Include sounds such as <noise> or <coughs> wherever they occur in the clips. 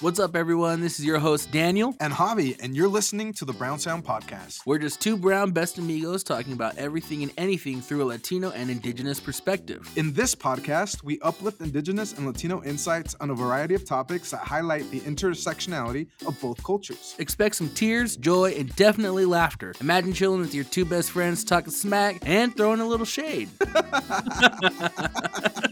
What's up, everyone? This is your host, Daniel. And Javi, and you're listening to the Brown Sound Podcast. We're just two brown best amigos talking about everything and anything through a Latino and Indigenous perspective. In this podcast, we uplift Indigenous and Latino insights on a variety of topics that highlight the intersectionality of both cultures. Expect some tears, joy, and definitely laughter. Imagine chilling with your two best friends, talking smack, and throwing a little shade. <laughs> <laughs>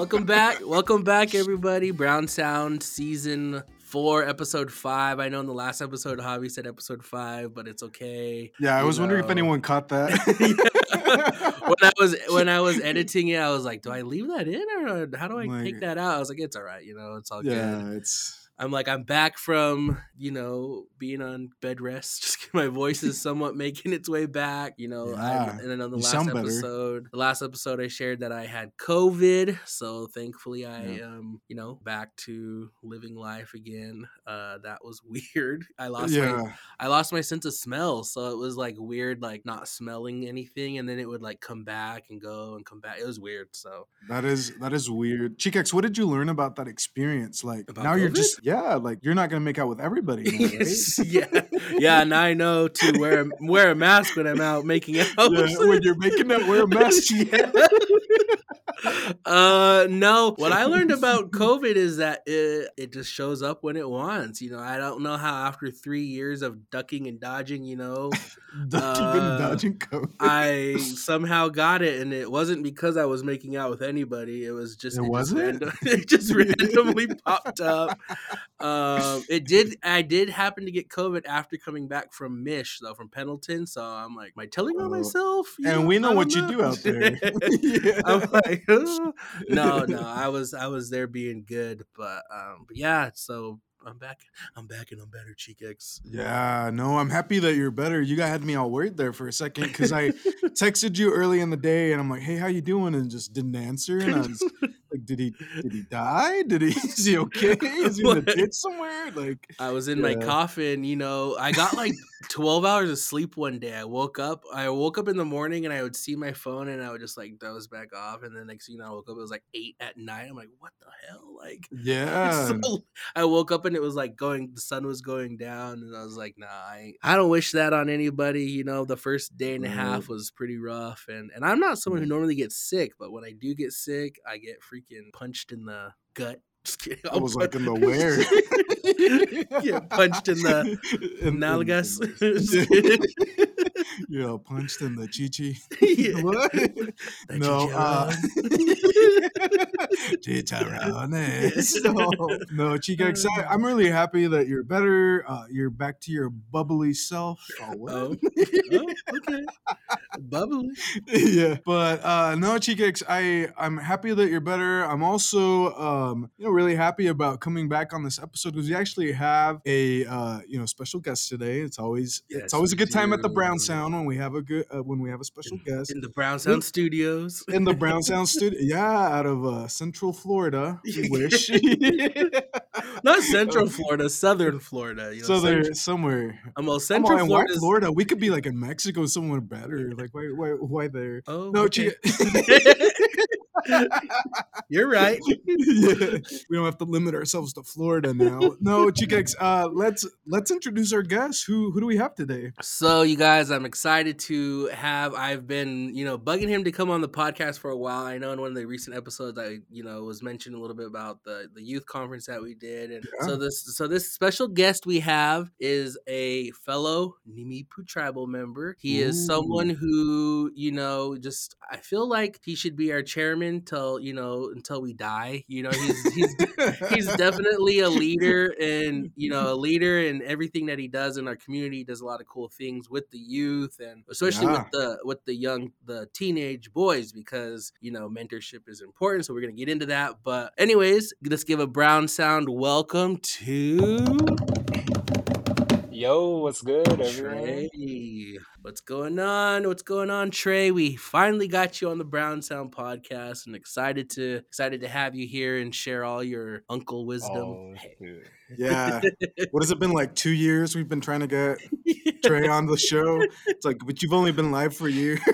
Welcome back. Welcome back, everybody. Brown Sound season four, episode five. I know in the last episode, Javi said episode five, but it's okay. Yeah, I was wondering if anyone caught that. <laughs> when I was when I was editing it, I was like, do I leave that in or how do I Like- take that out? I was like, it's all right, you know, it's all good. yeah, it's I'm like, I'm back from, you know, being on bed rest. <laughs> Just my voice is somewhat making its way back. You know, Yeah, I, and then on the last better. episode, the last episode I shared that I had COVID. So thankfully I Yeah. am, you know, back to living life again. Uh that was <laughs> weird. I lost my. I lost my sense of smell. So it was like weird, like not smelling anything, and then it would like come back and go and come back. It was weird. So That is that is weird. Chikex, what did you learn about that experience? Like About now you're just yeah, like you're not gonna make out with everybody, <laughs> now, right? yeah, yeah. Now I know to wear a, wear a mask when I'm out making out. yeah, when you're making that wear a <laughs> mask. Yeah. <laughs> uh no what i learned <laughs> about covid is that it, it just shows up when it wants you know i don't know how after three years of ducking and dodging you know <laughs> Dodging Uh, and dodging COVID. i <laughs> somehow got it and it wasn't because i was making out with anybody it was just It just wasn't? random- it just randomly popped up um it did i did happen to get covid after coming back from mish though from pendleton so i'm like am i telling on Oh. myself You and we know what don't you do out there. Yeah. I'm like. <laughs> no, no, I was I was there being good, but um, but yeah, so I'm back, I'm back, and I'm better, cheek X. Yeah, no, I'm happy that you're better. You guys had me all worried there for a second because <laughs> I texted you early in the day and I'm like, "Hey, how you doing?" and just didn't answer. And I was <laughs> like, "Did he? Did he die? Did he? Is he okay? Is he in the ditch somewhere?" Like, I was in my coffin, you know. I got like 12 hours of sleep one day. I woke up, I woke up in the morning and I would see my phone and I would just like doze back off. And then next thing you know, I woke up, it was like eight at night. I'm like, what the hell? Like, <laughs> yeah, so I woke up and it was like going, the sun was going down, and I was like, nah, I, I don't wish that on anybody. You know, the first day and a Right. half was pretty rough, and and I'm not someone who normally gets sick, but when I do get sick, I get freaking punched in the gut. Just kidding. I was like in the <laughs> where? <laughs> yeah, punched in the <laughs> In- in- nalgas. know, punched in the chichi. <laughs> Yeah. <laughs> What? <laughs> No, uh, chicharrones. no, no, Chica. Uh. I'm really happy that you're better. Uh, you're back to your bubbly self. Oh, what? Oh, oh, okay. Bubbly. yeah, but uh, no, Chica. I I'm happy that you're better. I'm also um, you know really happy about coming back on this episode because we actually have a uh, you know special guest today. It's always Yes, it's always a good time at the Brown do. When we have a good uh, when we have a special guest. In the Brown Sound Studios. <laughs> in the Brown Sound <laughs> studio. Yeah, out of uh, Central Florida. We wish. <laughs> Not Central Florida, Southern Florida. You know, so Central- somewhere. I'm all Central why Florida. Florida? We could be like in Mexico somewhere better. Like why why why there? Oh, No, okay. Chica. You're right. yeah, <laughs> we don't have to limit ourselves to Florida now. No, Chica, uh, let's let's introduce our guest. Who who do we have today? So, you guys, I'm excited to have. I've been, you know, bugging him to come on the podcast for a while. I know in one of the recent episodes, I, you know, was mentioned a little bit about the the youth conference that we did, and Yeah. so this so this special guest we have is a fellow Nimíipúu tribal member. He is someone who, you know, just I feel like he should be our chairman till you know until we die. You know, he's <laughs> he's he's definitely a leader and you know a leader in everything that he does in our community He does a lot of cool things with the youth and especially Yeah. with the with the young the teenage boys because you know mentorship is important so we're gonna get into that but anyways let's give a brown sound welcome to Yo, what's good, everyone? Tre. What's going on? What's going on, Tre? We finally got you on the Brown Sound podcast and excited to excited to have you here and share all your uncle wisdom. Oh. <laughs> Yeah. What has it been like two years? We've been trying to get Tre on the show. It's like, but you've only been live for a year. <laughs>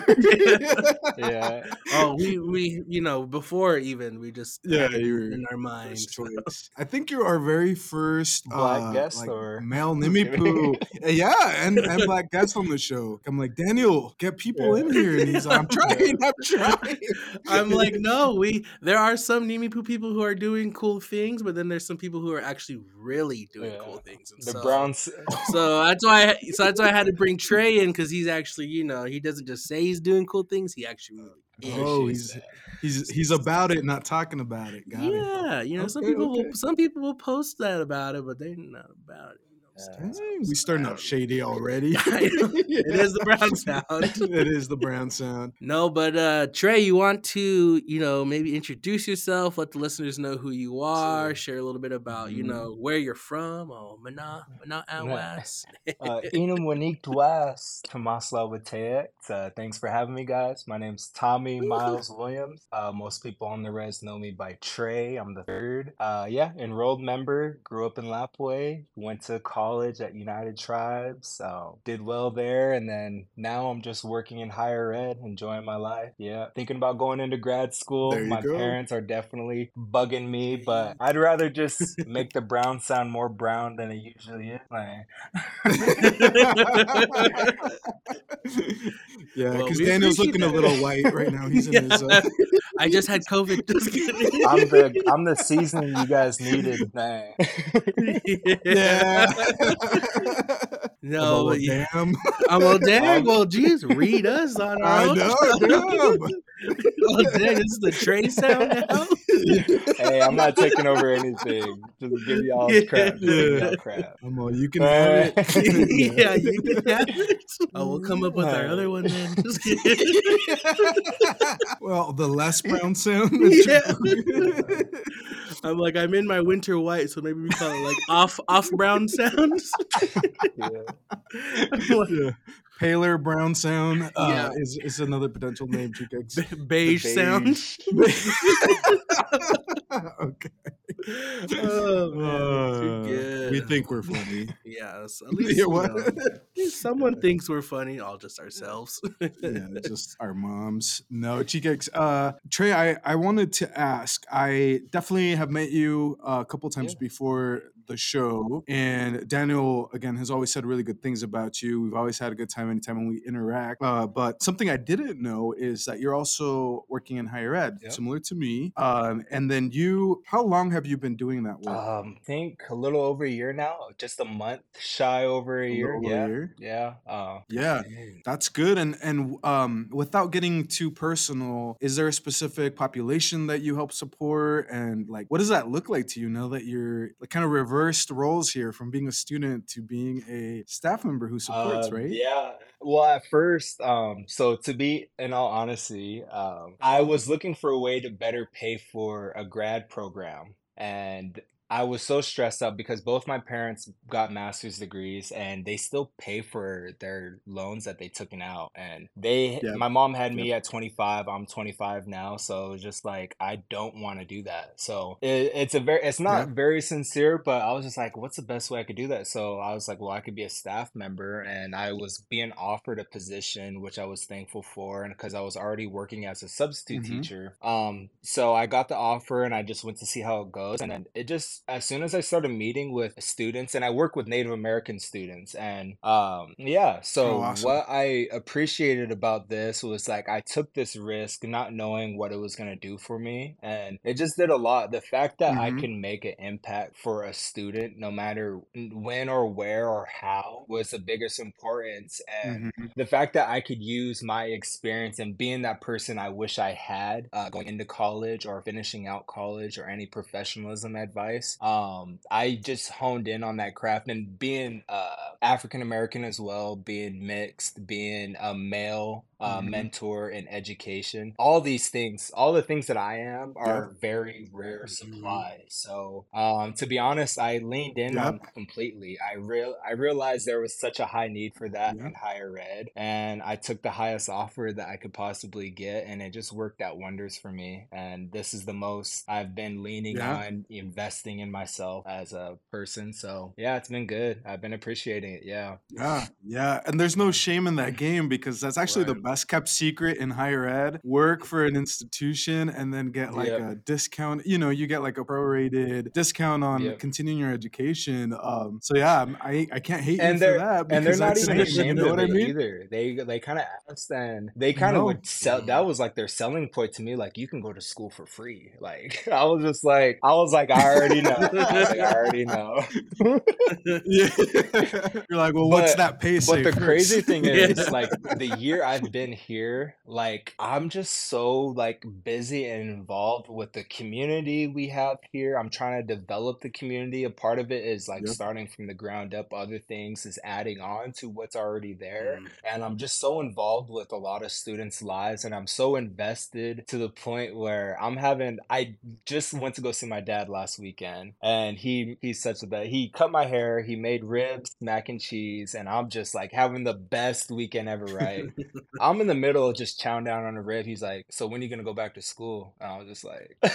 Yeah. oh, we we you know before even we just Yeah, you were in our minds. First choice. I think you're our very first Black uh, guest like, or- male Nimíipúu. <laughs> yeah, and, and black guest on the show. I'm like, Daniel, get people Yeah. in here. And he's like, I'm <laughs> trying, I'm trying. <laughs> I'm like, no, we there are some Nimíipúu people who are doing cool things, but then there's some people who are actually really doing Yeah. cool things. And The so, Browns. <laughs> So that's why I, so that's why I had to bring Tre in because he's actually, you know, he doesn't just say he's doing cool things, he actually really. Oh, he's he's he's about it, not talking about it. Got it. yeah, you know, some people okay. will some people will post that about it, but they're not about it. You know what I'm Yeah. saying? Dang, we starting out <laughs> shady already. <laughs> It is the brown <laughs> sound. it is the brown sound. No, but uh Tre, you want to, you know, maybe introduce yourself, let the listeners know who you are, Sure. share a little bit about, you Mhm. know, where you're from, or Mana, Mana out Nah. west. Uh, Inum Wanik Dwas, Tomasla Wateek. Uh, thanks for having me, guys. My name's Tommy Miles Williams. Uh, most people on the res know me by Tre. I'm the third. Uh, yeah, enrolled member. Grew up in Lapwai. Went to college at United Tribes. Uh, did well there, and then now I'm just working in higher ed, enjoying my life. Yeah, thinking about going into grad school. There you my go. parents are definitely bugging me, but <laughs> I'd rather just make the brown sound more brown than it usually is. Like, <laughs> yeah, because we Daniel's appreciate looking a little white right now. He's <laughs> in his. Uh, I just had COVID. Just kidding. I'm the I'm the seasoning you guys needed. Man. yeah. No, well, but yeah. damn. I'm well, dang. <laughs> Um, Well, geez, read us on our I own. know, show. <laughs> damn. well, dang, this is the Tre sound now. <laughs> hey, I'm not taking over anything. Just give y'all Yeah. crap. Just give Yeah. y'all crap. I'm all, you can have it. yeah, you can have it. Oh, we'll come up with our other one then. Just kidding. well, the less brown sound. Yeah. I'm like, I'm in my winter white, so maybe we call it like off off brown sounds. <laughs> Yeah. <laughs> Like, yeah. Paler brown sound uh, Yeah. is, is another potential name, Chicks. <laughs> be- beige sound. <laughs> <laughs> Okay. Oh man, Uh, too good. we think we're funny. Yes, at least, Yeah, you what? know, at least someone thinks we're funny, all just ourselves. yeah, just our moms. No, Chicks. Uh, Tre, I, I wanted to ask. I definitely have met you uh, a couple times Yeah. before the show, and Daniel again has always said really good things about you. We've always had a good time anytime when we interact. Uh, but something I didn't know is that you're also working in higher ed, Yep. similar to me. Um, and then you, how long have you been doing that work? Um, I think a little over a year now, just a month shy over a A year. over a Yeah, year? yeah. Uh, yeah. That's good. And and um, without getting too personal, is there a specific population that you help support? And like, what does that look like to you now that you're like kind of reversed roles here from being a student to being a staff member who supports, Um, right? Yeah. Well, at first, um, so to be in all honesty, um, I was looking for a way to better pay for a grad program. And I was so stressed out because both my parents got master's degrees and they still pay for their loans that they took out. And they, Yep. my mom had me at 25. I'm 25 now. So it was just like, I don't want to do that. So it, it's a very, it's not very sincere, but I was just like, what's the best way I could do that? So I was like, well, I could be a staff member. And I was being offered a position, which I was thankful for. And because I was already working as a substitute Mhm. teacher. Um, so I got the offer and I just went to see how it goes. And then it just, as soon as I started meeting with students, and I work with Native American students, and um, yeah, so Oh, awesome. what I appreciated about this was like I took this risk not knowing what it was going to do for me. And it just did a lot. The fact that I Mhm. can make an impact for a student, no matter when or where or how, was the biggest importance. And Mhm. the fact that I could use my experience and being that person I wish I had uh, going into college or finishing out college or any professionalism advice, um, I just honed in on that craft and being uh, African American as well, being mixed, being a male uh, Mhm. mentor in education. All these things, all the things that I am, are very rare Mhm. supply. So, um, to be honest, I leaned in Yeah. on completely. I real I realized there was such a high need for that Yeah. in higher ed, and I took the highest offer that I could possibly get, and it just worked out wonders for me. And this is the most I've been leaning on investing in myself as a person. So, yeah, it's been good. I've been appreciating it. Yeah. Yeah, yeah, and there's no shame in that game because that's actually the Right. Best kept secret in higher ed. Work for an institution and then get like Yep. a discount. You know, you get like a prorated discount on Yep. continuing your education. Um, so yeah, I I can't hate you and for they're that and they're not even ashamed you know of what I it mean? either. They they kind of asked and they kind of No. would sell. That was like their selling point to me. Like you can go to school for free. Like <laughs> I was just like I was like I already know. I, like, I already know. <laughs> Yeah, <laughs> you're like, well, what's that pay but the crazy first? thing Yeah. is, like the year I've been here, like I'm just so like busy and involved with the community we have here. I'm trying to develop the community. A part of it is like Yep. starting from the ground up. Other things is adding on to what's already there. Mm. And I'm just so involved with a lot of students' lives and I'm so invested to the point where I'm having I just went to go see my dad last weekend and he he's such a bad he cut my hair, he made ribs, mac and cheese, and I'm just like having the best weekend ever, right? <laughs> I'm in the middle of just chowing down on a rib. He's like, So when are you gonna go back to school? And I was just like <laughs>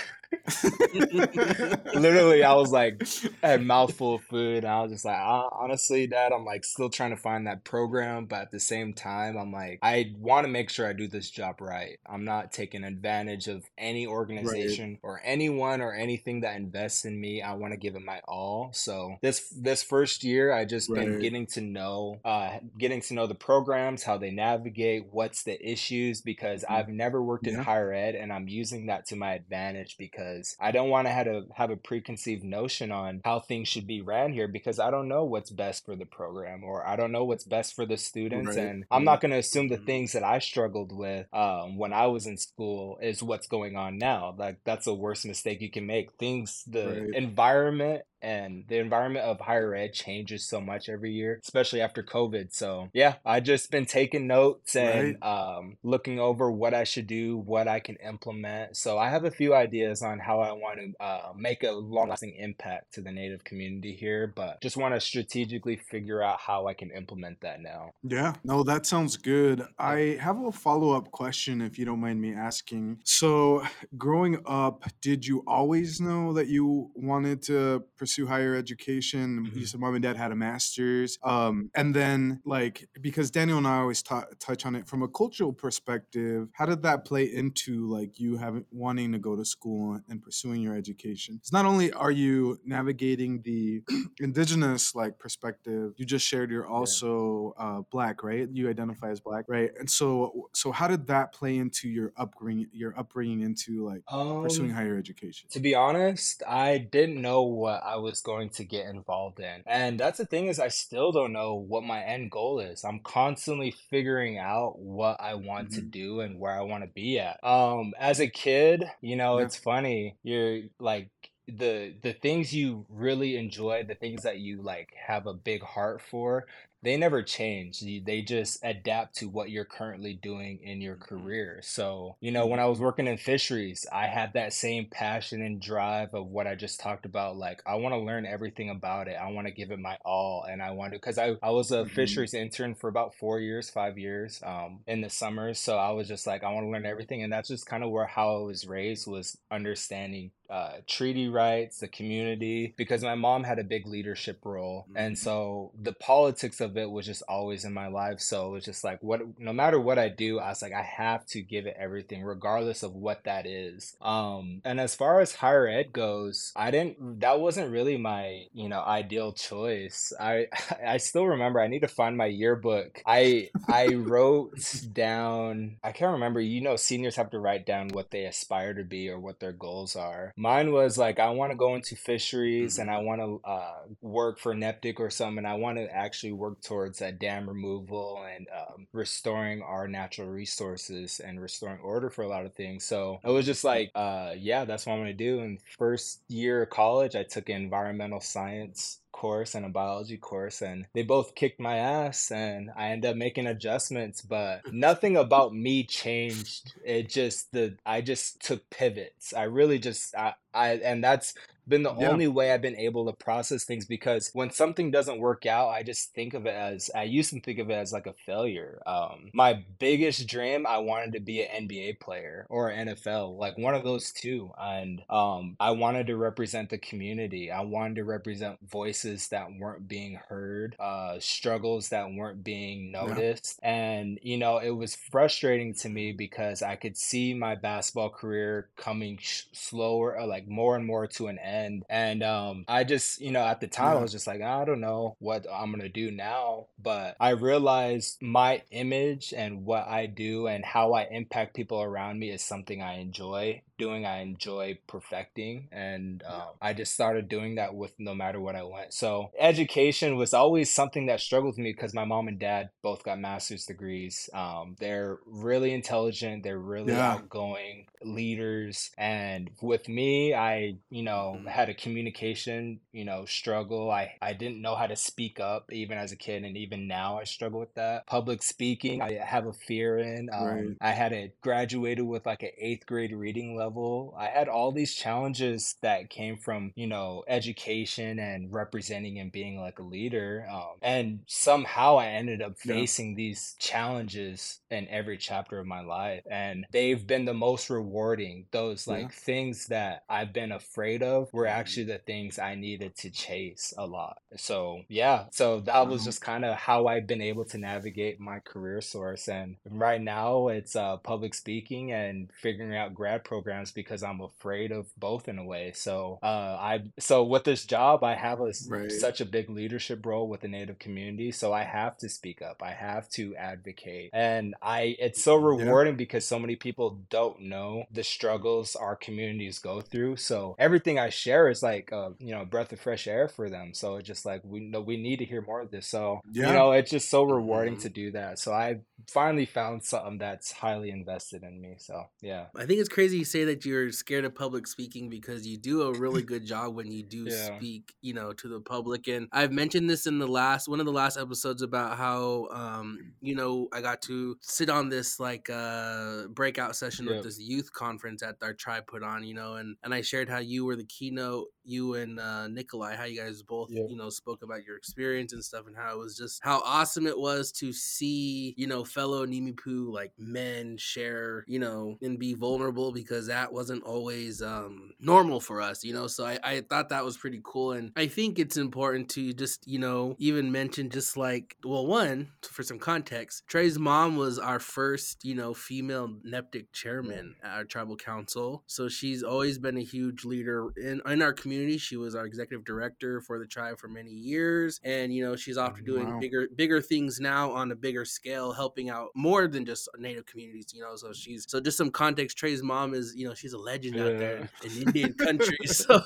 literally I was like I had a mouthful of food and I was just like "Uh, honestly dad I'm like still trying to find that program but at the same time I'm like I want to make sure I do this job right. I'm not taking advantage of any organization or anyone or anything that invests in me. I want to give it my all. So this this first year I just been getting to know uh getting to know the programs how they navigate what's the issues because Mhm. I've never worked in Yeah. higher ed and I'm using that to my advantage because I don't want to have a have a preconceived notion on how things should be ran here because I don't know what's best for the program or I don't know what's best for the students Right. and I'm Yeah. not going to assume the Mhm. things that I struggled with um, when I was in school is what's going on now. Like that's the worst mistake you can make. Things the Right. environment and the environment of higher ed changes so much every year, especially after COVID. So yeah, I just been taking notes and um, looking over what I should do, what I can implement. So I have a few ideas on how I want to uh, make a long-lasting impact to the Native community here, but just want to strategically figure out how I can implement that now. Yeah, no, that sounds good. I have a follow up question if you don't mind me asking. So, growing up, did you always know that you wanted to pursue higher education? You Mhm. said mom and dad had a master's. Um, and then, like, because Daniel and I always ta- touch on it from a cultural perspective, how did that play into like you having wanting to go to school and pursuing your education? It's not only are you navigating the <clears throat> indigenous like perspective, you just shared you're also uh, black, right? You identify as black, right? And so, so how did that play into your upbringing? Your upbringing into like pursuing Um, higher education? To be honest, I didn't know what I was going to get involved in. And that's the thing is I still don't know what my end goal is. I'm constantly figuring out what I want to Mhm. do and where I want to be at. Um as a kid, you know, Yeah. it's funny. You're like the the things you really enjoy, the things that you like have a big heart for, they never change. They just adapt to what you're currently doing in your Mhm. career. So, you know, when I was working in fisheries, I had that same passion and drive of what I just talked about. Like, I want to learn everything about it. I want to give it my all. And I want to, because I, I was a Mhm. fisheries intern for about four years, five years um, in the summers. So I was just like, I want to learn everything. And that's just kind of where how I was raised was understanding uh, treaty rights, the community, because my mom had a big leadership role. And Mhm. so the politics of it was just always in my life. So it was just like, what, no matter what I do, I was like, I have to give it everything, regardless of what that is. Um, and as far as higher ed goes, I didn't, that wasn't really my, you know, ideal choice. I, <laughs> I still remember, I need to find my yearbook. I, I wrote <laughs> down, I can't remember, you know, seniors have to write down what they aspire to be or what their goals are. Mine was like, I want to go into fisheries and I want to uh, work for NPTEC or something. And I want to actually work towards uh, dam removal and um, restoring our natural resources and restoring order for a lot of things. So it was just like, uh, yeah, that's what I'm going to do. And first year of college, I took environmental science course and a biology course, and they both kicked my ass, and I ended up making adjustments, but <laughs> nothing about me changed. It just the I just took pivots. I really just I, I and that's been the Yeah. only way I've been able to process things because when something doesn't work out, I just think of it as I used to think of it as like a failure. Um, my biggest dream, I wanted to be an NBA player or NFL, like one of those two, and um, I wanted to represent the community. I wanted to represent voices that weren't being heard, uh, struggles that weren't being Yeah. noticed, and you know it was frustrating to me because I could see my basketball career coming sh- slower, like more and more to an end. And um, I just, you know, at the time, I was just like, I don't know what I'm gonna do now. But I realized my image and what I do and how I impact people around me is something I enjoy doing. I enjoy perfecting, and um, I just started doing that with no matter what I went. So education was always something that struggled with me because my mom and dad both got master's degrees. Um, they're really intelligent. They're really Yeah. outgoing leaders. And with me, I, you know, Mhm. had a communication, you know, struggle. I, I didn't know how to speak up even as a kid. And even now I struggle with that. Public speaking, I have a fear in. Um, Right. I had it graduated with like an eighth grade reading level. I had all these challenges that came from, you know, education and representing and being like a leader. Um, and somehow I ended up Yeah. facing these challenges in every chapter of my life. And they've been the most rewarding. Those Yeah. like things that I've been afraid of were Mhm. actually the things I needed to chase a lot. So yeah, so that was just kind of how I've been able to navigate my career source. And right now it's uh, public speaking and figuring out grad programs because I'm afraid of both in a way. So uh, I so with this job, I have a Right. such a big leadership role with the Native community. So I have to speak up. I have to advocate, and I it's so Yeah. rewarding because so many people don't know the struggles our communities go through. So everything I share is like a you know breath of fresh air for them. So it's just like we know we need to hear more of this. So you know it's just so rewarding Mhm. to do that. So I finally found something that's highly invested in me. So yeah. I think it's crazy you say that you're scared of public speaking because you do a really <laughs> good job when you do Yeah. speak, you know, to the public. And I've mentioned this in the last one of the last episodes about how um, you know, I got to sit on this like uh breakout session with this youth conference that our tribe put on, you know, and and I shared how you were the keynote, you and uh Nikolai, how you guys both, Yep. you know, spoke about your experience and stuff and how it was just how awesome it was to see, you know, fellow Nimíipúu like men share, you know, and be vulnerable because that wasn't always um normal for us, you know. So I, I thought that was pretty cool. And I think it's important to just, you know, even mention just like well, one, for some context, Tre's mom was our first, you know, female NPTEC chairman at our tribal council. So she's always been a huge leader in, in our community. She was our executive director for the tribe for many years. And, you know, she's off to doing Wow. bigger bigger things now on a bigger scale, helping out more than just native communities, you know. So she's so just some context, Tre's mom is, you know, she's a legend out there in, in Indian country. <laughs> So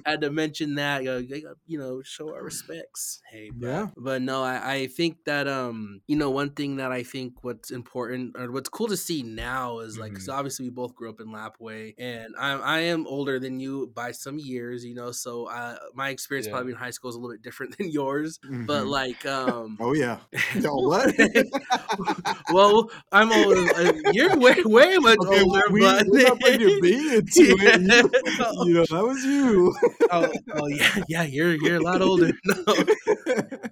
<laughs> had to mention that, you know, show our respects. Hey, but, Yeah. but no, I, I think that um, you know, one thing that I think what's important or what's cool to see now is like, because obviously we both grew up in Lapwai, and I I am older than you by some years, you know, so uh, my experience Yeah. probably in high school is a little bit different than yours, but Mhm. like um. oh yeah. <laughs> Yo, what? <laughs> well, I'm older. uh, You're way, way much <laughs> Okay, older, we, but we're not bringing me into it. You, you know, that was you. oh, oh yeah, yeah, you're you're a lot older. No,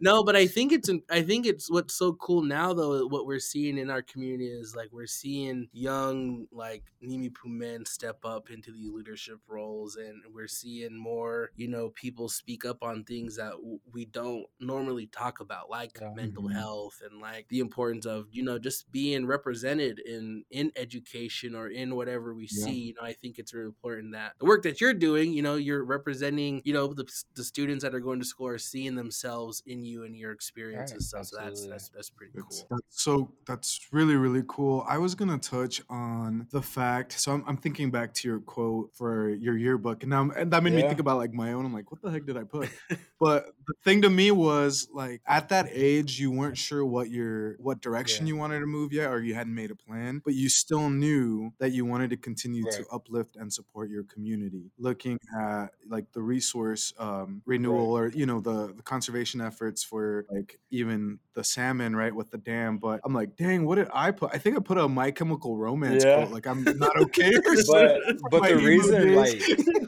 no, but I think it's an- I think it's what's so cool now though. What we're seeing in our community is like we're seeing young like Nimíipúu men step up into these leadership roles, and we're seeing more you know people speak up on things that w- we don't normally talk about, like Yeah. mental Mhm. health and like the importance of you know just being represented in in education or in whatever we Yeah. see. You know, I think it's really important that the work that you're doing, you know, you're representing, you know, the, the students that are going to school are seeing themselves in you and your experiences. Right, stuff. So that's absolutely. that's that's pretty That's, cool. that's so that's really really cool. I was gonna touch on the fact. So I'm, I'm thinking back to your quote for your yearbook, and now and that made me Yeah. Think about like my own. I'm like, what the heck did I put? <laughs> but the thing to me was like at that age, you weren't sure what your what direction Yeah. you wanted to move yet, or you hadn't made a plan, but you still knew that you wanted to continue to uplift and support your community. Looking at like the resource um, renewal or you know the the conservation efforts for like even the salmon, right, with the dam. But I'm like, dang, what did I put? I think I put a My Chemical Romance Yeah. quote. Like I'm not okay <laughs> but <laughs> but the reason like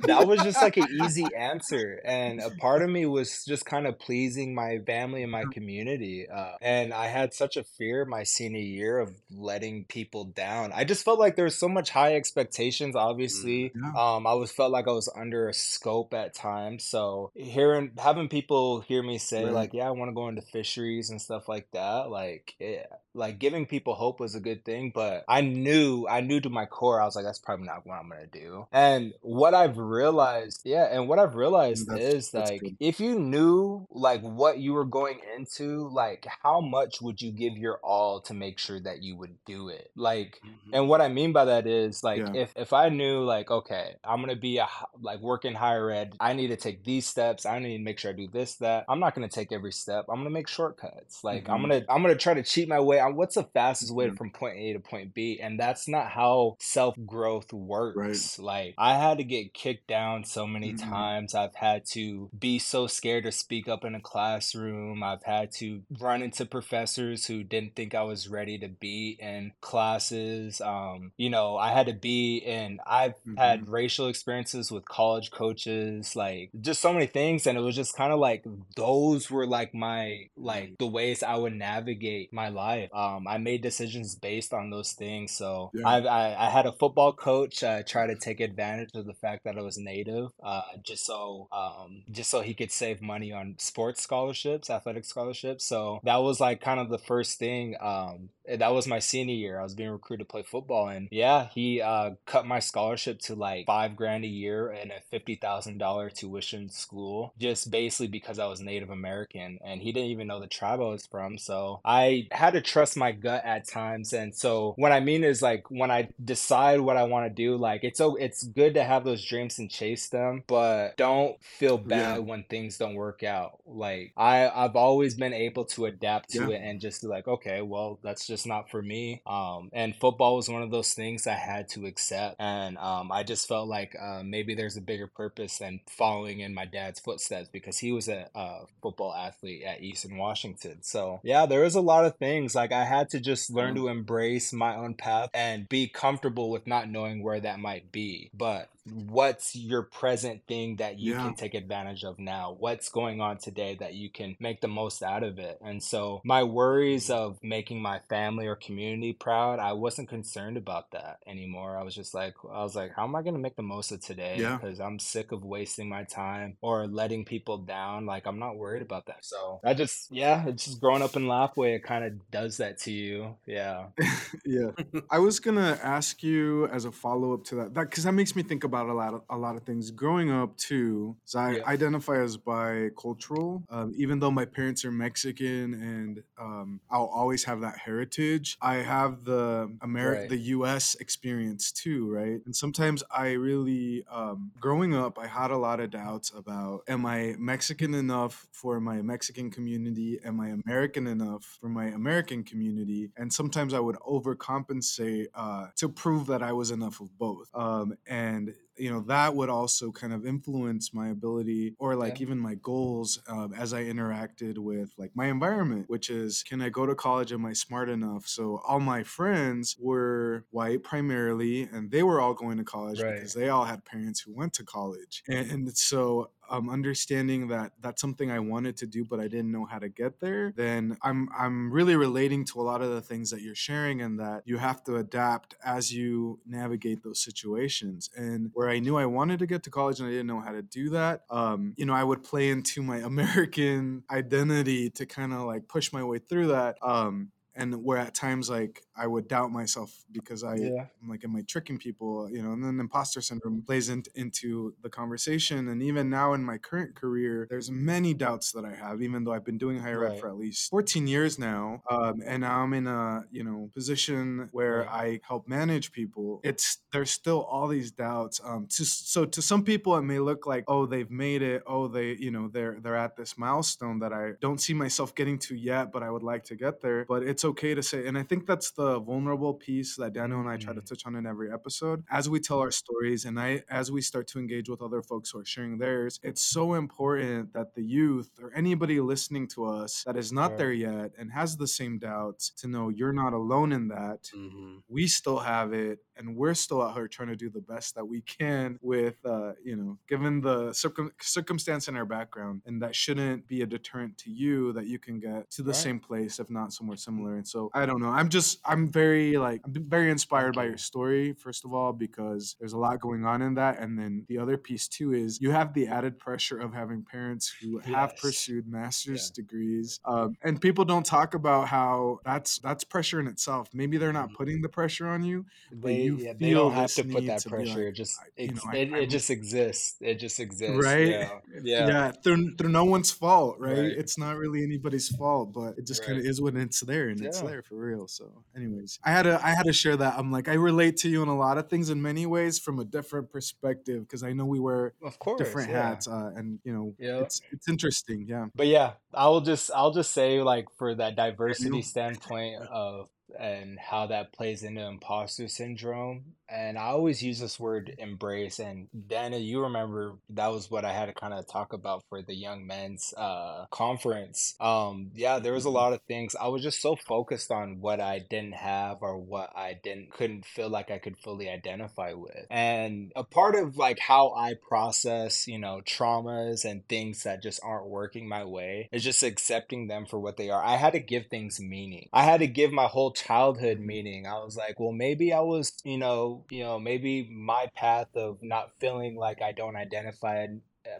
that was just like an easy answer and a part of me was just kind of pleasing my family and my community uh, and i had such a fear my senior year of letting people down i just felt like there was so much high expectations obviously Yeah. um, i was felt like i was under a scope at times so hearing having people hear me say Right. like yeah i want to go into fisheries and stuff like that like it, like giving people hope was a good thing but i knew i knew to my core i was like that's probably not what i'm gonna do and what i've realized yeah and what i've realized That's- is that's like good. if you knew like what you were going into like how much would you give your all to make sure that you would do it like Mhm. and what I mean by that is like Yeah. if if I knew like okay, I'm gonna be a like work in higher ed, I need to take these steps. I need to make sure I do this that. I'm not gonna take every step. I'm gonna make shortcuts. Like I'm Mhm. gonna I'm gonna try to cheat my way. On What's the fastest way Yeah. from point A to point B? And that's not how self growth works. Like I had to get kicked down so many Mhm. times. I've had to be so scared to speak up in a classroom. I've had to run into professors who didn't think I was ready to be in classes. Um, you know, I had to be in, I've had racial experiences with college coaches, like just so many things. And it was just kind of like those were like my, like the ways I would navigate my life. Um, I made decisions based on those things. So Yeah. I've, I, I had a football coach uh, try to take advantage of the fact that I was native, uh, just so um, just so he could save money on sports scholarships, athletic scholarships. So that was like kind of the first thing. Um, that was my senior year. I was being recruited to play football, and yeah, he uh, cut my scholarship to like five grand a year and a fifty thousand dollar tuition school, just basically because I was Native American, and he didn't even know the tribe I was from. So I had to trust my gut at times, and so what I mean is like when I decide what I want to do, like it's so it's good to have those dreams and chase them, but don't feel bad Yeah. when things don't work out. Like I I've always been able to adapt to Yeah. it and just be like, okay, well that's just not for me. Um, and football was one of those things I had to accept, and um, I just felt like uh, maybe there's a bigger purpose than following in my dad's footsteps because he was a, uh football athlete at Eastern Washington. So yeah, there was a lot of things like I had to just learn Yeah. to embrace my own path and be comfortable with not knowing where that might be. But what's your present thing that you Yeah. can take advantage of now? What's going on today that you can make the most out of it? And so my worries mm-hmm. of making my family or community proud, I wasn't concerned about that anymore. I was just like, I was like, how am I going to make the most of today? Yeah. Because I'm sick of wasting my time or letting people down. Like, I'm not worried about that. So I just, yeah, it's just growing up in Lapwai, it kind of does that to you. Yeah. <laughs> yeah i was gonna ask you as a follow-up to that that because that makes me think about a lot of a lot of things growing up too. So i Yeah. identify as bicultural um, even though my parents are mexican and um, i'll always have that heritage i have the america Right. the us experience too right and sometimes i really um, growing up i had a lot of doubts about am i mexican enough for my mexican community am i american enough for my american community and sometimes i would overcompensate uh, to prove that i was enough of both um, and you know that would also kind of influence my ability or like Yeah. even my goals um, as i interacted with like my environment which is can i go to college am i smart enough so all my friends were white primarily and they were all going to college Right. because they all had parents who went to college and, and so um, understanding that that's something I wanted to do, but I didn't know how to get there, then I'm I'm really relating to a lot of the things that you're sharing, and that you have to adapt as you navigate those situations. And where I knew I wanted to get to college and I didn't know how to do that, um, you know, I would play into my <laughs> American identity to kind of like push my way through that. Um, and where at times like I would doubt myself because I Yeah. I'm like, am I tricking people? You know, and then imposter syndrome plays in, into the conversation. And even now in my current career, there's many doubts that I have, even though I've been doing higher ed for at least 14 years now. Um, and now I'm in a you know position where Right. I help manage people. It's there's still all these doubts. Um, to, so to some people, it may look like, oh, they've made it. Oh, they you know they're they're at this milestone that I don't see myself getting to yet, but I would like to get there. But it's okay to say, and I think that's the vulnerable piece that Daniel and I try to Mhm. touch on in every episode. As we tell our stories, and I as we start to engage with other folks who are sharing theirs, it's so important that the youth or anybody listening to us that is not Right. there yet and has the same doubts to know you're not alone in that Mhm. we still have it and we're still out here trying to do the best that we can with uh, you know given the circum- circumstance in our background and that shouldn't be a deterrent to you that you can get to the Right. same place if not somewhere similar and so i don't know i'm just i'm very like i'm very inspired by your story first of all because there's a lot going on in that and then the other piece too is you have the added pressure of having parents who have pursued master's Yeah. degrees um, and people don't talk about how that's that's pressure in itself maybe they're not Mhm. putting the pressure on you but They you yeah, they don't have to put that to pressure. like, it just you know, ex- I- it, I'm- it just exists. It just exists. right Yeah. Yeah. yeah through, through no one's fault right? Right. it's not really anybody's fault but it just kind of is when it's there and it's there for real so anyways i had to i had to share that i'm like i relate to you in a lot of things in many ways from a different perspective because i know we wear Of course. different yeah. hats uh, and you know Yeah. it's it's interesting yeah But yeah, I'll just I'll just say like for that diversity standpoint of and how that plays into imposter syndrome. And I always use this word embrace. And Dana, you remember that was what I had to kind of talk about for the young men's uh conference. Um yeah, there was a lot of things. I was just so focused on what I didn't have or what I didn't couldn't feel like I could fully identify with. And a part of like how I process, you know, traumas and things that just aren't working my way is just accepting them for what they are. I had to give things meaning. I had to give my whole childhood meaning. I was like, well, maybe I was, you know, you know, maybe my path of not feeling like I don't identify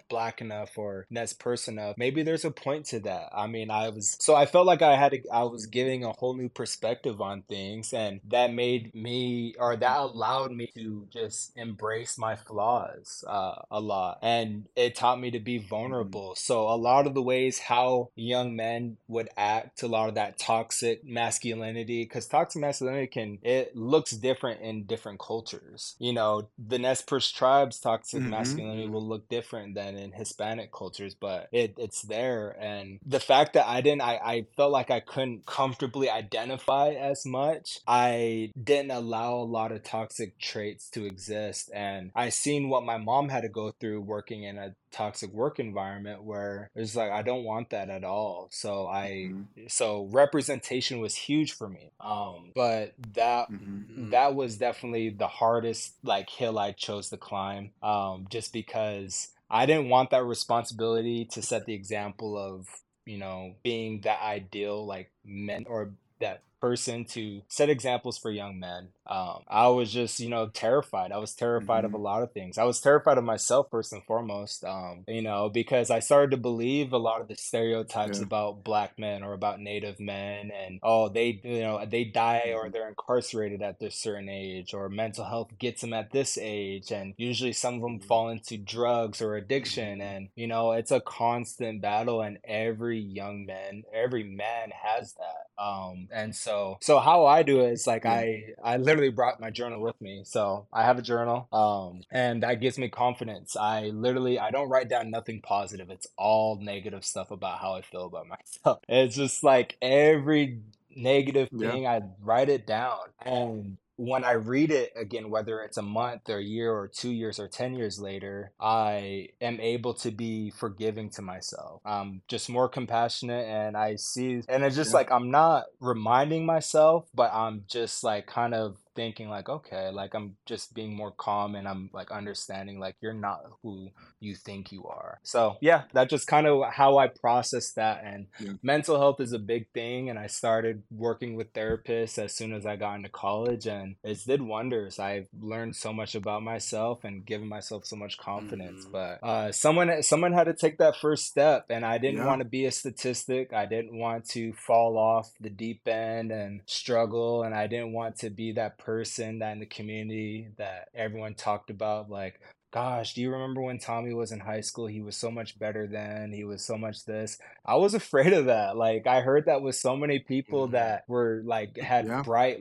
black enough or Nez Perce enough maybe there's a point to that. I mean i was so i felt like i had to, i was giving a whole new perspective on things and that made me or that allowed me to just embrace my flaws uh, a lot and it taught me to be vulnerable. So a lot of the ways how young men would act a lot of that toxic masculinity because toxic masculinity can it looks different in different cultures. You know the nez perce tribes toxic Mhm. masculinity will look different than in hispanic cultures but it, it's there and the fact that i didn't I, I felt like i couldn't comfortably identify as much i didn't allow a lot of toxic traits to exist and i seen what my mom had to go through working in a toxic work environment where it's like i don't want that at all so i Mhm. so representation was huge for me um but that Mhm. that was definitely the hardest like hill I chose to climb um just because I didn't want that responsibility to set the example of you know being that ideal like men or that person to set examples for young men um I was just you know terrified I was terrified of a lot of things I was terrified of myself first and foremost um you know because I started to believe a lot of the stereotypes Yeah. about black men or about native men and oh they you know they die or Mhm. they're incarcerated at this certain age or mental health gets them at this age and usually some of them Mhm. fall into drugs or addiction and you know it's a constant battle and every young man every man has that um and so so how I do it is like Yeah. I I literally brought my journal with me. So I have a journal um and that gives me confidence. I literally I don't write down nothing positive. It's all negative stuff about how I feel about <laughs> myself. It's just like every negative Yeah. thing I write it down. And when I read it again, whether it's a month or a year or two years or 10 years later, I am able to be forgiving to myself. I'm just more compassionate and I see, and it's just Yeah. like I'm not reminding myself, but I'm just like kind of thinking like, okay, like I'm just being more calm and I'm like understanding like you're not who you think you are. So yeah, that's just kind of how I process that. And Yeah. mental health is a big thing. And I started working with therapists as soon as I got into college, and it's did wonders. I've learned so much about myself and given myself so much confidence. Mhm. But uh, someone someone had to take that first step, and I didn't Yeah. want to be a statistic. I didn't want to fall off the deep end and struggle, and I didn't want to be that person that in the community that everyone talked about, like. Gosh, do you remember when Tommy was in high school? He was so much better then. He was so much this. I was <laughs> afraid of that. Like I heard that with so many people Mhm. that were like had Yeah. bright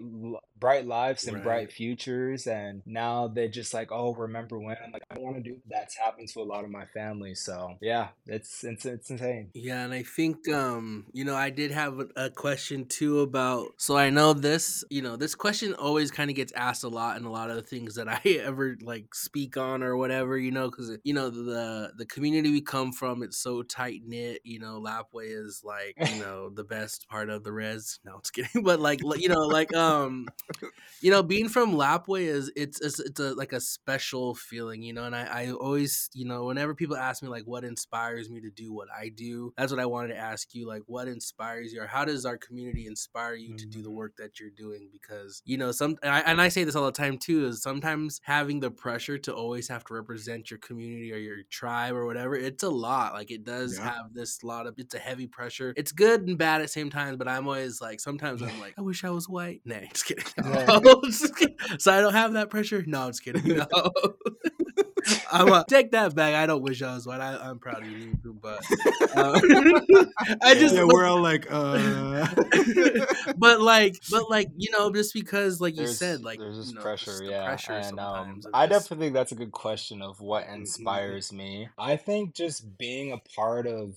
bright lives and bright futures and now they're just like, "Oh, remember when?" I'm like, I want to do that's happened to a lot of my family. So, yeah, it's it's it's insane. Yeah, and I think um, you know, I did have a, question too about so I know this, you know, this question always kind of gets asked a lot in a lot of the things that <laughs> I ever like speak on or whatever, you know, cuz you know, the the community we come from it's so tight knit, you know, Lapwai is like, you <laughs> know, the best part of the res. No, I'm kidding. <laughs> But like you know, like um you know, being from Lapwai is it's it's, it's a like a special feeling, you know. And I, I always, you know, whenever people ask me like what inspires me to do what I do, that's what I wanted to ask you. Like, what inspires you, or how does our community inspire you to do the Mhm. work that you're doing? Because you know, some and I, and I say this all the time too. Is sometimes having the pressure to always have to represent your community or your tribe or whatever, it's a lot. Like it does Yeah. have this lot of it's a heavy pressure. It's good and bad at the same time. But I'm always like, sometimes I'm like, I wish I was white. Nah, <laughs> just kidding. Yeah. <laughs> Just kidding. so I don't have that pressure. No, I'm just kidding. <laughs> No. <laughs> I'm uh, take that back. I don't wish I was white. I, I'm proud of you, Niku, but uh, I just yeah, we're all like, uh. but like but like you know just because like you said like there's this you know, pressure, just the yeah. pressure And um, I just- definitely think that's a good question of what Mhm. inspires me. I think just being a part of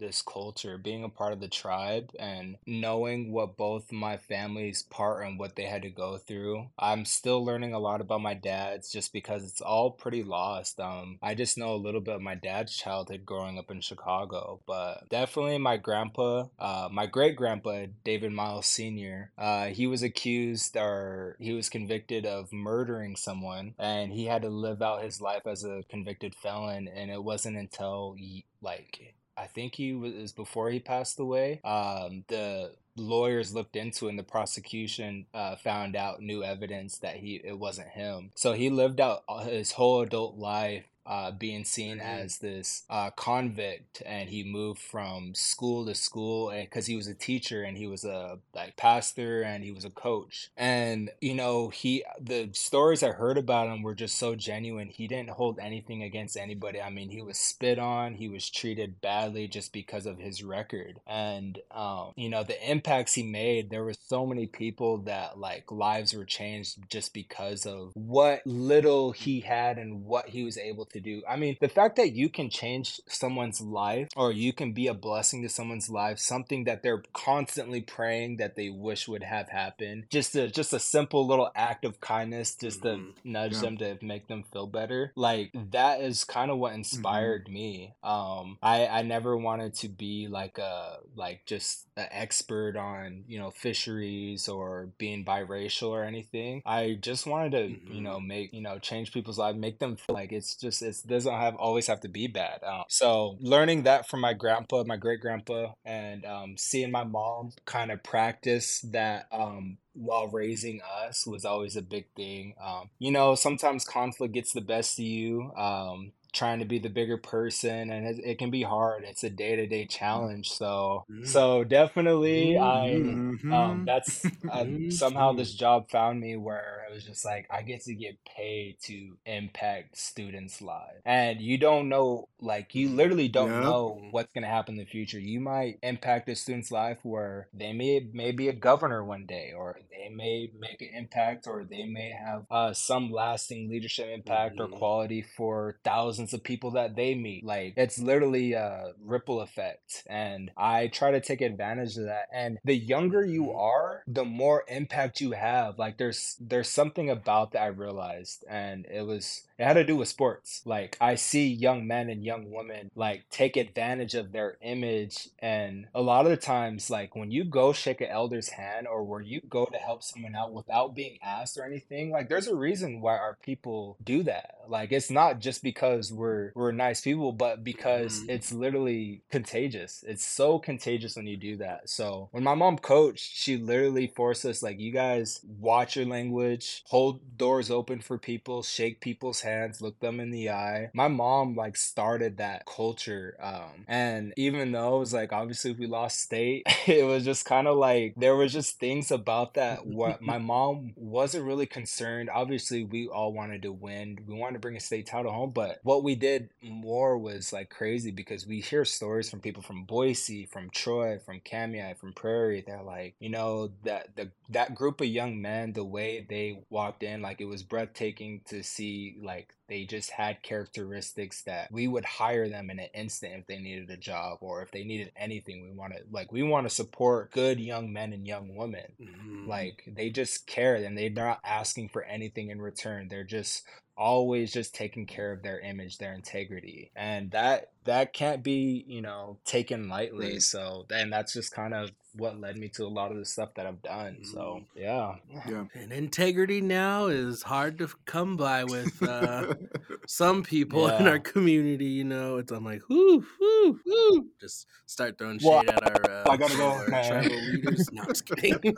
this culture, being a part of the tribe, and knowing what both my family's part and what they had to go through. I'm still learning a lot about my dad's just because it's all pretty lost. Um, I just know a little bit of my dad's childhood growing up in Chicago, but definitely my grandpa, uh, my great grandpa, David Miles Sr., uh, he was accused or he was convicted of murdering someone, and he had to live out his life as a convicted felon. And it wasn't until like, I think he was before he passed away. Um, the lawyers looked into and the prosecution uh, found out new evidence that he it wasn't him. So he lived out his whole adult life uh, being seen Mhm. as this uh, convict, and he moved from school to school because he was a teacher and he was a like pastor and he was a coach. And you know, he the stories I heard about him were just so genuine. He didn't hold anything against anybody. I mean, he was spit on, he was treated badly just because of his record, and um, you know, the impacts he made. There were so many people that like lives were changed just because of what little he had and what he was able to do. I mean, the fact that you can change someone's life or you can be a blessing to someone's life, something that they're constantly praying that they wish would have happened. Just a just a simple little act of kindness just Mhm. to nudge Yeah. them to make them feel better. Like that is kind of what inspired me. Um I I never wanted to be like a like just an expert on, you know, fisheries or being biracial or anything. I just wanted to, you Mhm. know, make, you know, change people's lives, make them feel like it's just it doesn't have always have to be bad. Um, so learning that from my grandpa, my great grandpa, and um, seeing my mom kind of practice that um, while raising us was always a big thing. Um, you know, sometimes conflict gets the best of you. Um, trying to be the bigger person and it, it can be hard it's a day-to-day challenge so Mm. so definitely i Mhm. um, that's <laughs> uh, somehow this job found me where it was just like I get to get paid to impact students' lives, and you don't know, like you literally don't Yeah. know what's gonna happen in the future. You might impact a student's life where they may may be a governor one day, or they may make an impact, or they may have uh, some lasting leadership impact or Mhm. quality for thousands thousands of people that they meet. Like it's literally a ripple effect. And I try to take advantage of that. And the younger you Mhm. are, the more impact you have. Like there's there's something about that I realized and it was it had to do with sports. Like I see young men and young women like take advantage of their image and a lot of the times like when you go shake an elder's hand or where you go to help someone out without being asked or anything, like there's a reason why our people do that. Like it's not just because we're we're nice people, but because Mhm. it's literally contagious. It's so contagious when you do that. So when my mom coached, she literally forced us like you guys watch your language, hold doors open for people, shake people's hands, look them in the eye. My mom like started that culture. Um, and even though it was like obviously we lost state, <laughs> it was just kind of like there was just things about that what my <laughs> mom wasn't really concerned. Obviously, we all wanted to win. We wanted to bring a state title home, but what we did more was like crazy because we hear stories from people from Boise, from Troy, from Kamiah, from Prairie. They're like, you know, that the that group of young men, the way they walked in, like it was breathtaking to see like they just had characteristics that we would hire them in an instant if they needed a job or if they needed anything we want to like we want to support good young men and young women Mhm. like they just care and they're not asking for anything in return they're just always just taking care of their image their integrity and that that can't be you know taken lightly Right. so and that's just kind of what led me to a lot of the stuff that i've done so yeah yeah. And integrity now is hard to come by with uh, <laughs> some people in our community. You know, it's I'm like, whoo, whoo, whoo. Just start throwing shade Well, at our, uh, I gotta go, our tribal <laughs> leaders. No, I'm just kidding.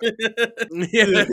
<laughs> yeah.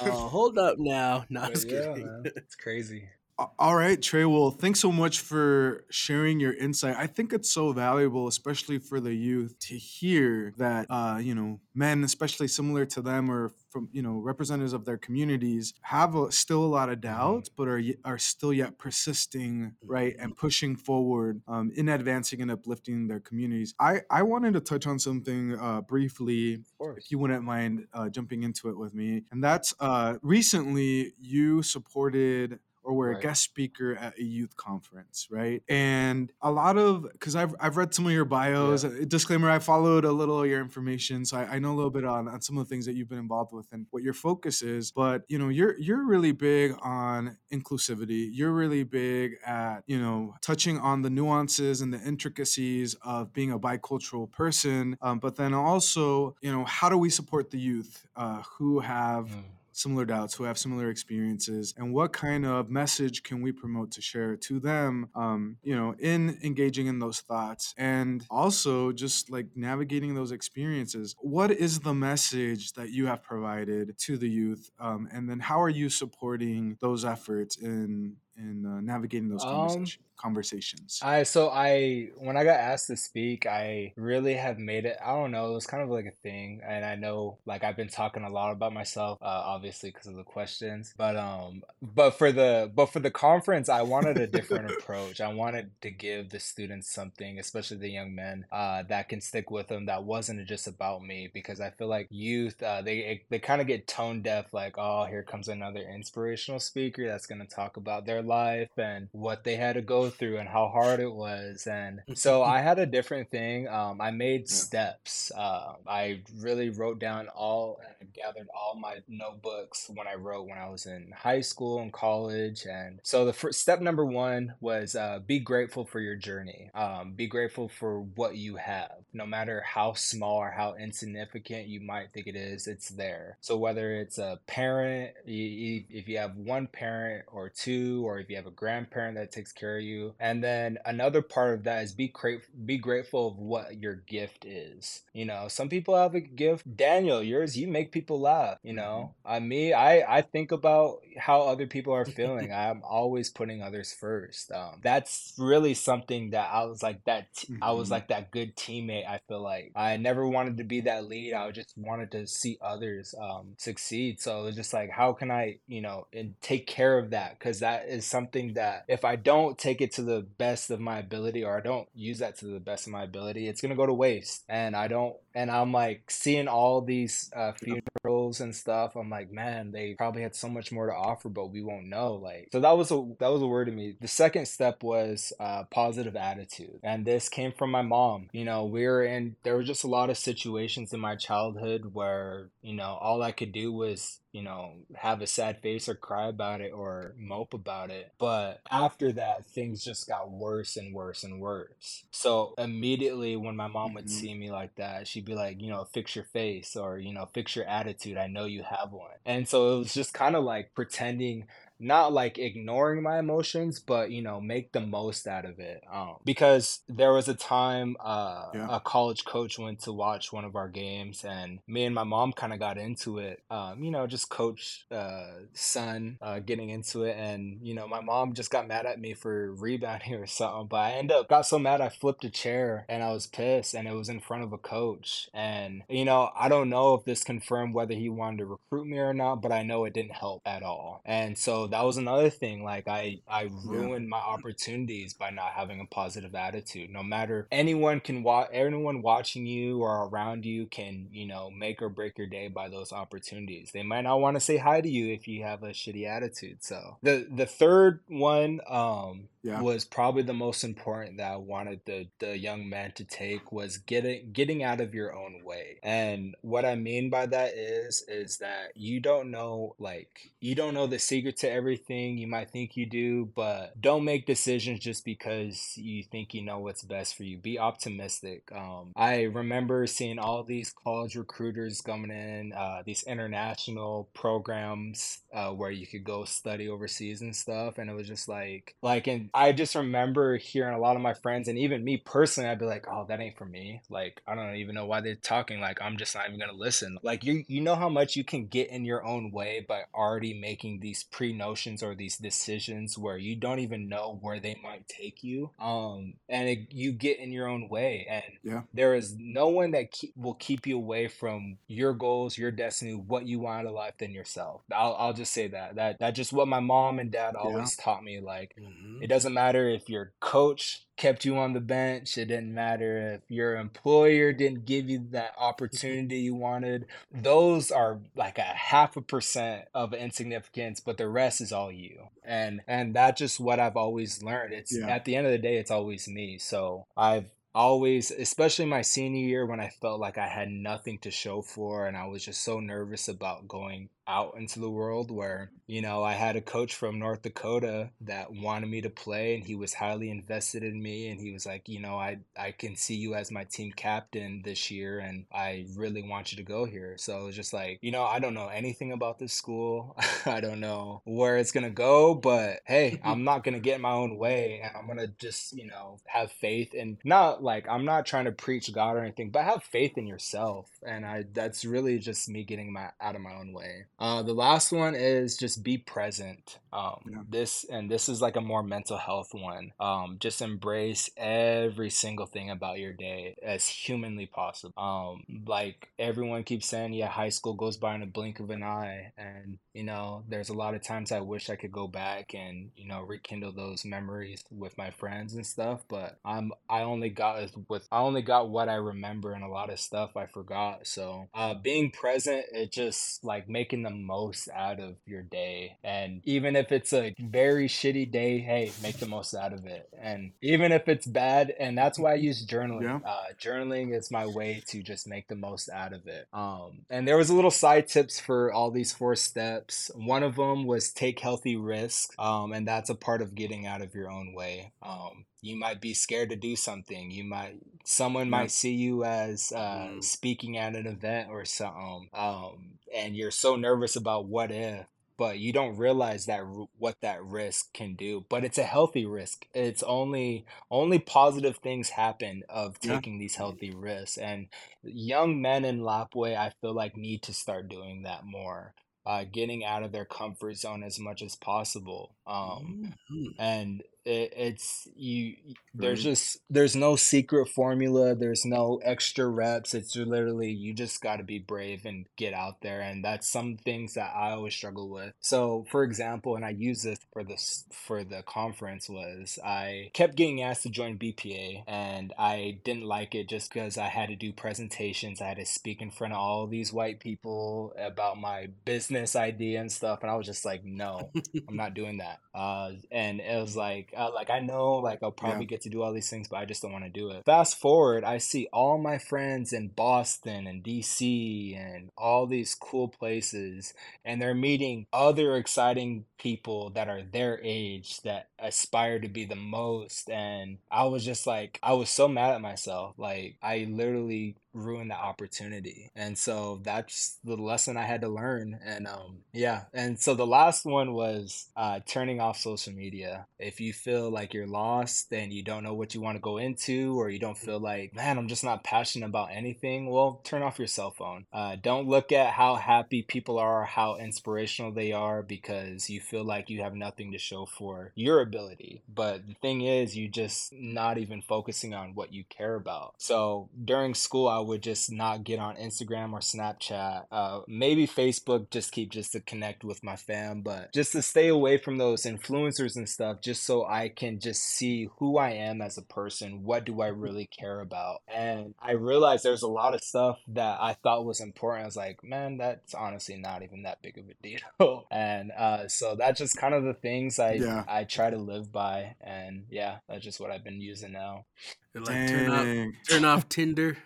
Oh, hold up now. No, I'm just yeah, kidding. man, it's crazy All right, Tre. Well, thanks so much for sharing your insight. I think it's so valuable, especially for the youth, to hear that uh, you know men, especially similar to them or from you know representatives of their communities, have a, still a lot of doubts, but are are still yet persisting, right, and pushing forward um, in advancing and uplifting their communities. I I wanted to touch on something uh, briefly if you wouldn't mind uh, jumping into it with me. And that's uh, recently you supported or were a Right. guest speaker at a youth conference, right? And a lot of because I've I've read some of your bios. Yeah. Disclaimer: I followed a little of your information, so I, I know a little bit on, on some of the things that you've been involved with and what your focus is. But you know, you're you're really big on inclusivity. You're really big at you know touching on the nuances and the intricacies of being a bicultural person. Um, but then also, you know, how do we support the youth uh, who have Mm. Similar doubts, who have similar experiences, and what kind of message can we promote to share to them, um, you know, in engaging in those thoughts and also just like navigating those experiences. What is the message that you have provided to the youth, um, and then how are you supporting those efforts in in uh, navigating those Um, conversation, conversations? I so I when I got asked to speak, I really have made it. I don't know. It was kind of like a thing, and I know like I've been talking a lot about myself, uh, obviously because of the questions. But um, but for the but for the conference, I wanted a different <laughs> approach. I wanted to give the students something, especially the young men, uh, that can stick with them. That wasn't just about me, because I feel like youth, uh, they they kind of get tone deaf. Like, oh, here comes another inspirational speaker that's gonna talk about their life and what they had to go through and how hard it was. And <laughs> so I had a different thing. Um, I made Yeah. steps. Uh, I really wrote down all I gathered all my notebooks when I wrote when I was in high school and college. And so the first step number one was uh, be grateful for your journey. Um, be grateful for what you have, no matter how small or how insignificant you might think it is. It's there. So whether it's a parent, if you have one parent or two, or if you have a grandparent that takes care of you, and then another part of that is be great, be grateful of what your gift is. You know, some people have a gift. Daniel, yours, you make people laugh. You know, I me, I I think about how other people are feeling. <laughs> I'm always putting others first. Um, that's really something that I was like that. T- I was Mhm. like that good teammate. I feel like I never wanted to be that lead. I just wanted to see others um, succeed. So it's just like, how can I, you know, and take care of that? Because that is something that if I don't take it to the best of my ability or I don't use that to the best of my ability, it's gonna go to waste. And I don't and I'm like seeing all these uh, funerals and stuff. I'm like, man, they probably had so much more to offer, but we won't know. Like, so that was a that was a word to me. The second step was uh, positive attitude, and this came from my mom. You know, we were in there were just a lot of situations in my childhood where you know all I could do was you know, have a sad face or cry about it or mope about it. But after that, things just got worse and worse and worse. So immediately when my mom would Mhm. see me like that, she'd be like, you know, fix your face or, you know, fix your attitude. I know you have one. And so it was just kind of like pretending not like ignoring my emotions but you know make the most out of it um because there was a time uh Yeah. a college coach went to watch one of our games and me and my mom kind of got into it um you know just coach uh son uh getting into it and you know my mom just got mad at me for rebounding <laughs> or something but i ended up got so mad i flipped a chair and i was pissed and it was in front of a coach and you know i don't know if this confirmed whether he wanted to recruit me or not but i know it didn't help at all and so that was another thing like i i ruined my opportunities by not having a positive attitude. No matter anyone can watch anyone watching you or around you can you know make or break your day by those opportunities. They might not want to say hi to you if you have a shitty attitude so. The the third one um Yeah. was probably the most important that I wanted the the young man to take was getting getting out of your own way. And what I mean by that is is that you don't know like you don't know the secret to everything. You might think you do, but don't make decisions just because you think you know what's best for you. Be optimistic. Um, I remember seeing all these college recruiters coming in, uh, these international programs uh, where you could go study overseas and stuff, and it was just like like I just remember hearing a lot of my friends and even me personally, I'd be like, oh, that ain't for me. Like I don't even know why they're talking. Like I'm just not even gonna listen. Like you you know how much you can get in your own way by already making these pre notions or these decisions where you don't even know where they might take you. Um, and it, you get in your own way, and Yeah. there is no one that keep, will keep you away from your goals, your destiny, what you want out of life than yourself. I'll, I'll just say that. That that's just what my mom and dad Yeah. always taught me. Like Mhm. it doesn't matter if your coach kept you on the bench. It didn't matter if your employer didn't give you that mm-hmm. opportunity you wanted. Those are like a half a percent of insignificance, but the rest is all you. And and that's just what I've always learned. It's Yeah. at the end of the day, it's always me. So I've always especially my senior year when i felt like i had nothing to show for and i was just so nervous about going out into the world where you know i had a coach from north dakota that wanted me to play and he was highly invested in me and he was like you know i i can see you as my team captain this year and i really want you to go here. So it was just like you know i don't know anything about this school. <laughs> I don't know where it's gonna go but hey <laughs> i'm not gonna get in my own way and i'm gonna just you know have faith and not like i'm not trying to preach god or anything but have faith in yourself and i that's really just me getting my out of my own way uh the last one is just be present um Yeah. this and this is like a more mental health one um just embrace every single thing about your day as humanly possible um like everyone keeps saying yeah high school goes by in a blink of an eye and you know there's a lot of times i wish i could go back and you know rekindle those memories with my friends and stuff but i'm i only got with i only got what i remember and a lot of stuff i forgot so uh being present it just like making the most out of your day. And even if it's a very shitty day hey make the most out of it. And even if it's bad and that's why i use journaling. Yeah. uh journaling is my way to just make the most out of it. Um and there was a little side tips for all these four steps. One of them was take healthy risks. Um and that's a part of getting out of your own way. Um you might be scared to do something you might someone might see you as uh Mhm. speaking at an event or something um and you're so nervous about what if but you don't realize that what that risk can do but it's a healthy risk it's only only positive things happen of Yeah. taking these healthy risks and young men in Lapwai i feel like need to start doing that more uh, getting out of their comfort zone as much as possible um, Mhm. and it, it's you. There's Right. just there's no secret formula. There's no extra reps. It's literally you just got to be brave and get out there, and that's some things that I always struggle with. So, for example, and I use this for this for the conference was I kept getting asked to join BPA, and I didn't like it just because I had to do presentations. I had to speak in front of all these white people about my business idea and stuff, and I was just like, no, <laughs> I'm not doing that. Uh, and it was like, like I know, like I'll probably get to do all these things, but I just don't want to do it. Fast forward, I see all my friends in Boston and DC and all these cool places, and they're meeting other exciting people that are their age that aspire to be the most. And I was just like, I was so mad at myself. Like I literally ruined the opportunity. And so that's the lesson I had to learn. And um yeah. And so the last one was uh turning off social media. If you feel like you're lost and you don't know what you want to go into or you don't feel like, man, I'm just not passionate about anything, well, turn off your cell phone. Uh don't look at how happy people are, how inspirational they are because you feel like you have nothing to show for your ability. But the thing is, you just not even focusing on what you care about. So during school, I would just not get on Instagram or Snapchat. Uh, maybe Facebook, just keep just to connect with my fam, but just to stay away from those influencers and stuff, just so I can just see who I am as a person. What do I really care about? And I realized there's a lot of stuff that I thought was important. I was like, man, that's honestly not even that big of a deal. <laughs> and uh, so that's just kind of the things I Yeah. I try to live by. And yeah, that's just what I've been using now. And, like turn off turn off Tinder.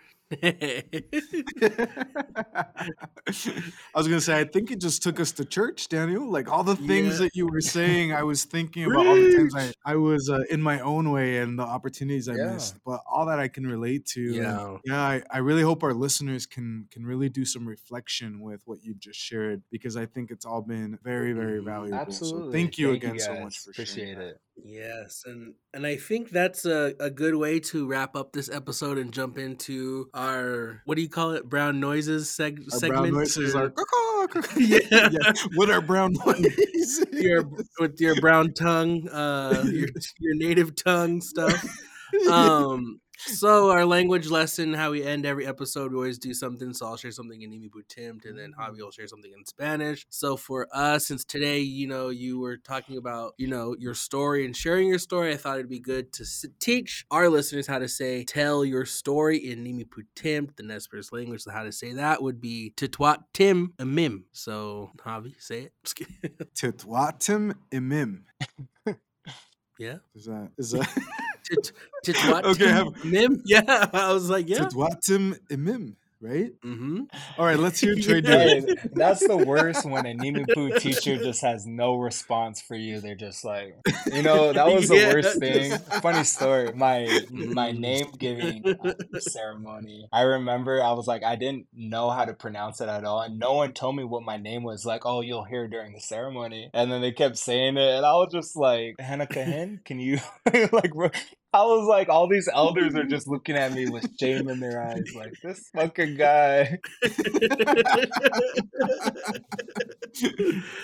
I was gonna say, I think it just took us to church, Daniel. Like all the things Yeah. that you were saying, I was thinking about all the times I, I was uh, in my own way and the opportunities I Yeah. missed. But all that I can relate to. and Yeah. yeah. I, I really hope our listeners can can really do some reflection with what you just shared because I think it's all been very, very Mhm. valuable. Absolutely. So thank you again so much for Appreciate sharing. that. Yes, and and I think that's a, a good way to wrap up this episode and jump into our what do you call it brown noises seg- Our segment. <laughs> <laughs> brown <laughs> noises or- are caw. Yeah. What are brown noises? your with your brown tongue, uh, your your native tongue stuff. Um, so our language lesson, how we end every episode, we always do something. So I'll share something in Imibutimpt, and then mm-hmm. Javi will share something in Spanish. So for us, since today, you know, you were talking about, you know, your story and sharing your story, I thought it'd be good to s- teach our listeners how to say "tell your story" in Imibutimpt, the Nez Perce language. So how to say that would be "titwat tim amim." So Javi, say it. <laughs> Kidding. Titwatim imim. yeah. <laughs> Is that is that <laughs> Tit- Titwat Okay, tim have- <laughs> Yeah, I was like, yeah. Titwatim imim, right? Mm-hmm. All right, let's hear Tre <laughs> do it. That's the worst when a Nimíipúu teacher just has no response for you. They're just like, you know, that was the <laughs> Yeah, worst thing. just- Funny story. My my name giving uh, ceremony. I remember I was like, I didn't know how to pronounce it at all, and no one told me what my name was. Like, oh, you'll hear during the ceremony, and then they kept saying it, and I was just like, Hannah Cahen, can you <laughs> like? Bro- I was like, all these elders are just looking at me with shame in their eyes, <laughs> like this fucking guy.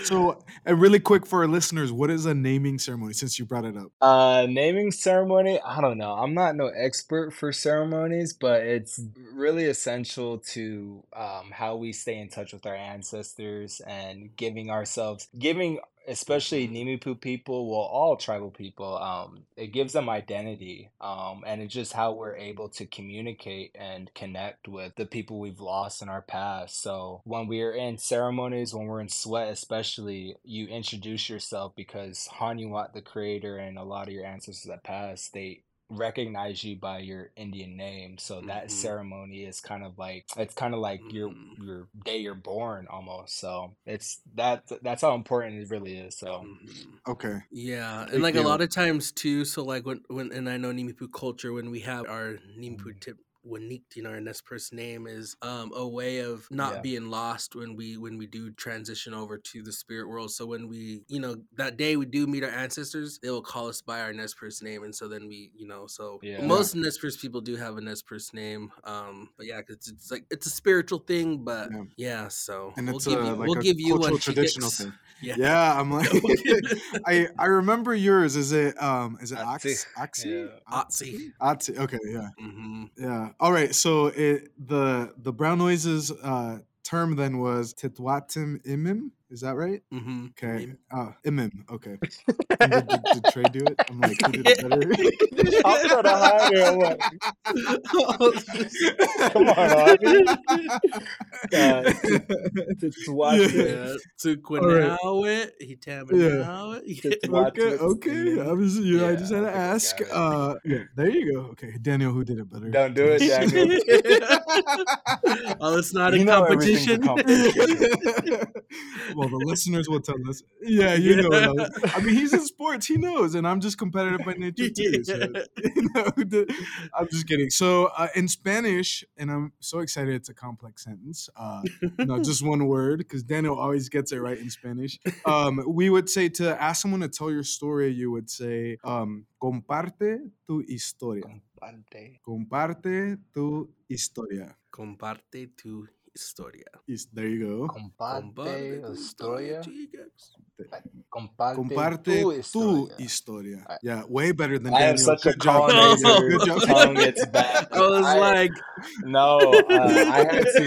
So, and really quick for our listeners, what is a naming ceremony? Since you brought it up, Uh, naming ceremony, I don't know. I'm not no expert for ceremonies, but it's really essential to um, how we stay in touch with our ancestors and giving ourselves, giving especially Nimíipúu people, well, all tribal people, um, it gives them identity. Um, and it's just how we're able to communicate and connect with the people we've lost in our past. So when we're in ceremonies, when we're in sweat, especially, you introduce yourself because Hanuat, the creator, and a lot of your ancestors that passed, they recognize you by your Indian name. So that Mhm. ceremony is kind of like it's kind of like your Mhm. your day you're born almost. So it's that that's how important it really is. So Mhm. okay, Yeah, and Big like a lot of times too. So like when when and I know Nimíipúu culture when we have our Nimíipúu tip Wanikt, you know, our Nez Perce name is um, a way of not Yeah. being lost when we when we do transition over to the spirit world. So when we, you know, that day we do meet our ancestors, they will call us by our Nez Perce name, and so then we, you know, so Yeah. most Nez Perce people do have a Nez Perce name. Um, but yeah, 'cause it's, it's like it's a spiritual thing, but Yeah. yeah, so and we'll it's give a, you like we'll a give you cultural one traditional thing. <laughs> Yeah. Yeah, I'm <laughs> like, <laughs> I I remember yours. Is it um is it Atsi. Ox Oxy? Oxy. Okay, yeah, hmm yeah. All right. So it the the brown noises uh term then was titwatim imim. Is that right? hmm Okay. Uh, imim. Okay. <laughs> Did, did, did Tre do it? I'm like, who did it better? <laughs> I'm trying to hide it. I'm Come on, Audrey. <laughs> Uh, to, to watch it. Yeah, to right. Quinawa, he tamanawit. To watch okay, okay. I was, you know, I just had to I think I ask. Uh, yeah, there you go. Okay, Daniel, who did it better? Don't do it, Daniel. oh, it's not You a know everything's a competition. Well, the listeners will tell us. Yeah, you know. that. I mean, he's in sports. He knows, and I'm just competitive by nature too. So, <laughs> you know, the- I'm just kidding. So, uh, in Spanish, and I'm so excited. It's a complex sentence. Uh, no, <laughs> just one word, because Daniel always gets it right in Spanish. Um, we would say to ask someone to tell your story. You would say, um, "Comparte tu historia." Comparte. Comparte tu historia. Comparte tu historia. Is- There you go. Comparte tu historia. chicas. Comparte, Comparte tu tu historia. historia. I- Yeah, way better than I Daniel. have such a job, colonizer Good job. tongue. It's <laughs> bad. I was I- like, No, uh, <laughs> I had to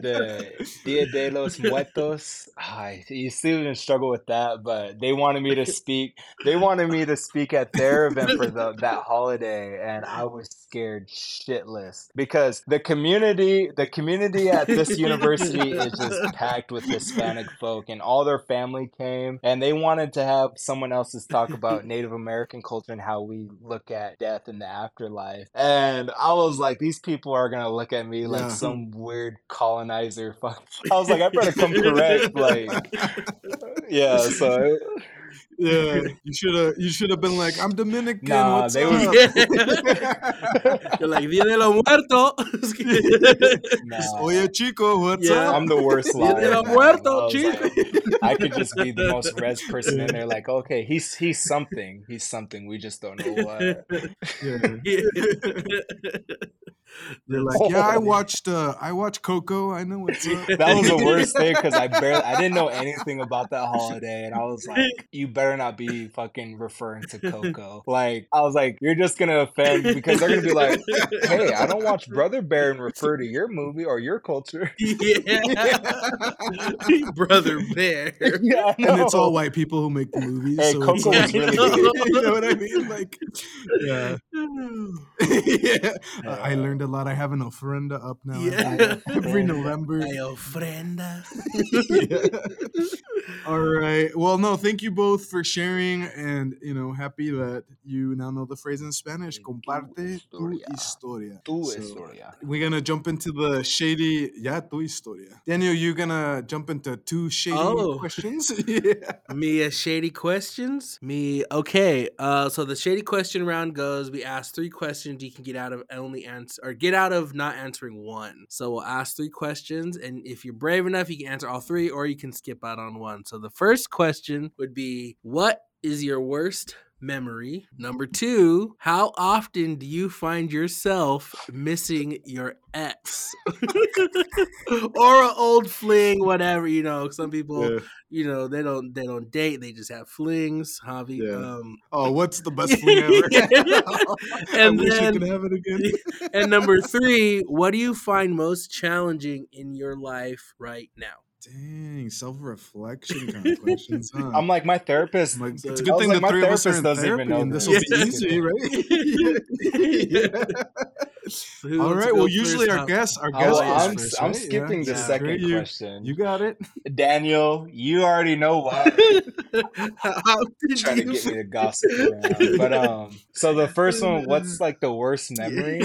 the Dia de los Muertos. I you still even struggle with that, but they wanted me to speak. They wanted me to speak at their event for the, that holiday, and I was scared shitless because the community, the community at <laughs> this <laughs> university is just packed with Hispanic folk, and all their family came, and they wanted to have someone else's talk about <laughs> Native American culture and how we look at death in the afterlife. And I was like, these people are gonna look at me like Yeah. some weird colonizer. Fuck. <laughs> I was like, I better come correct. Like, yeah. So Yeah, you should have. You should have been like, "I'm Dominican. Nah, what's they up?" <laughs> was- you're like, Dia de los Muertos. <laughs> nah, Oye, chico, what's Yeah. up? I'm the worst Dia de liar. los. Muertos, I chico. like, I could just be the most res <laughs> person in there. Like, okay, he's he's something. He's something. We just don't know what. Yeah. They're like, "Yeah, I watched. Uh, I watched Coco. I know what's up." That was the worst thing because I barely, I didn't know anything about that holiday, and I was like, "You better not be fucking referring to Coco." Like, I was like, "You're just gonna offend because they're gonna be like, hey, I don't watch Brother Bear and refer to your movie or your culture." <laughs> yeah. Brother Bear. <laughs> yeah, and it's all white people who make the movies. Hey, so Coco it's was <laughs> really good. you know what I mean? Like, yeah, yeah. I I learned a lot. I have an ofrenda up now Yeah. every November. Ay, ofrenda. Yeah. All right. Well, no, thank you both for sharing, and you know, happy that you now know the phrase in Spanish. Comparte tu historia. historia. Tu So, historia. We're gonna jump into the shady, yeah, tu historia. Daniel, you gonna jump into two shady Oh. questions? <laughs> <laughs> yeah. Me a shady questions. Me okay. Uh, so the shady question round goes. We ask three questions. You can get out of only answer or get out of not answering one. So we'll ask three questions, and if you're brave enough, you can answer all three, or you can skip out on one. So the first question would be, "What is your worst?" Memory. Number two, how often do you find yourself missing your ex <laughs> or an old fling, whatever? You know, some people Yeah. you know they don't they don't date they just have flings javi Yeah. um Oh, what's the best fling <laughs> ever? <laughs> And then- could have it again. and number three what do you find most challenging in your life right now Dang, self-reflection <laughs> kind of questions, huh? I'm like my therapist. Like, it's a good thing like, the my three of us are in doesn't even therapy, know this this. will be Yeah. easy, right? Yeah. So who All wants to right. go Well, usually our guests, our Oh, guests. well, goes I'm, first, I'm right? skipping Yeah. the Yeah. second you, question. You got it. Daniel, you already know why. <laughs> How did trying to you- get me to gossip around. But um, so the first one, what's <laughs> like the worst memory?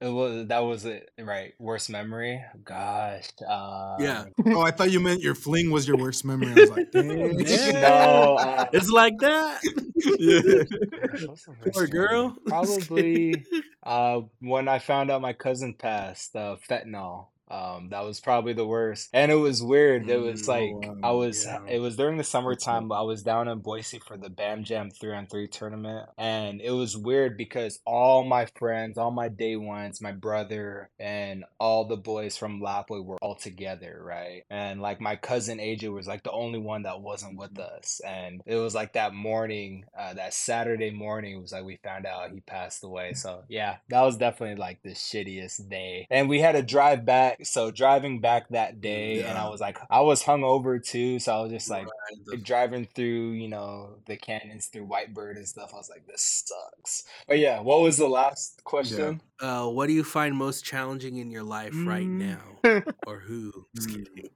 It was that was it, right? Worst memory. Gosh. Yeah. Um, Oh, I thought you meant your fling was your worst memory. I was like, <laughs> damn. Yeah. no. Uh, <laughs> It's like that. <laughs> yeah. Poor girl. Probably uh, when I found out my cousin passed, uh, fentanyl. Um, that was probably the worst. And it was weird. It was Mm, oh, like I was Yeah. it was during the summertime. I was down in Boise for the Bam Jam 3 on 3 tournament. And it was weird because all my friends, all my day ones, my brother, and all the boys from Lapwai were all together, right? And like my cousin AJ was like the only one that wasn't with us. And it was like that morning, uh, that Saturday morning, was like we found out he passed away. So yeah, that was definitely like the shittiest day. And we had to drive back. So driving back that day, and I was like, I was hungover too. So I was just like, Right, driving through, you know, the canyons through Whitebird and stuff. I was like, this sucks. But yeah, what was the last question? Uh, what do you find most challenging in your life right Mm. now, <laughs> or who? Mm. kidding.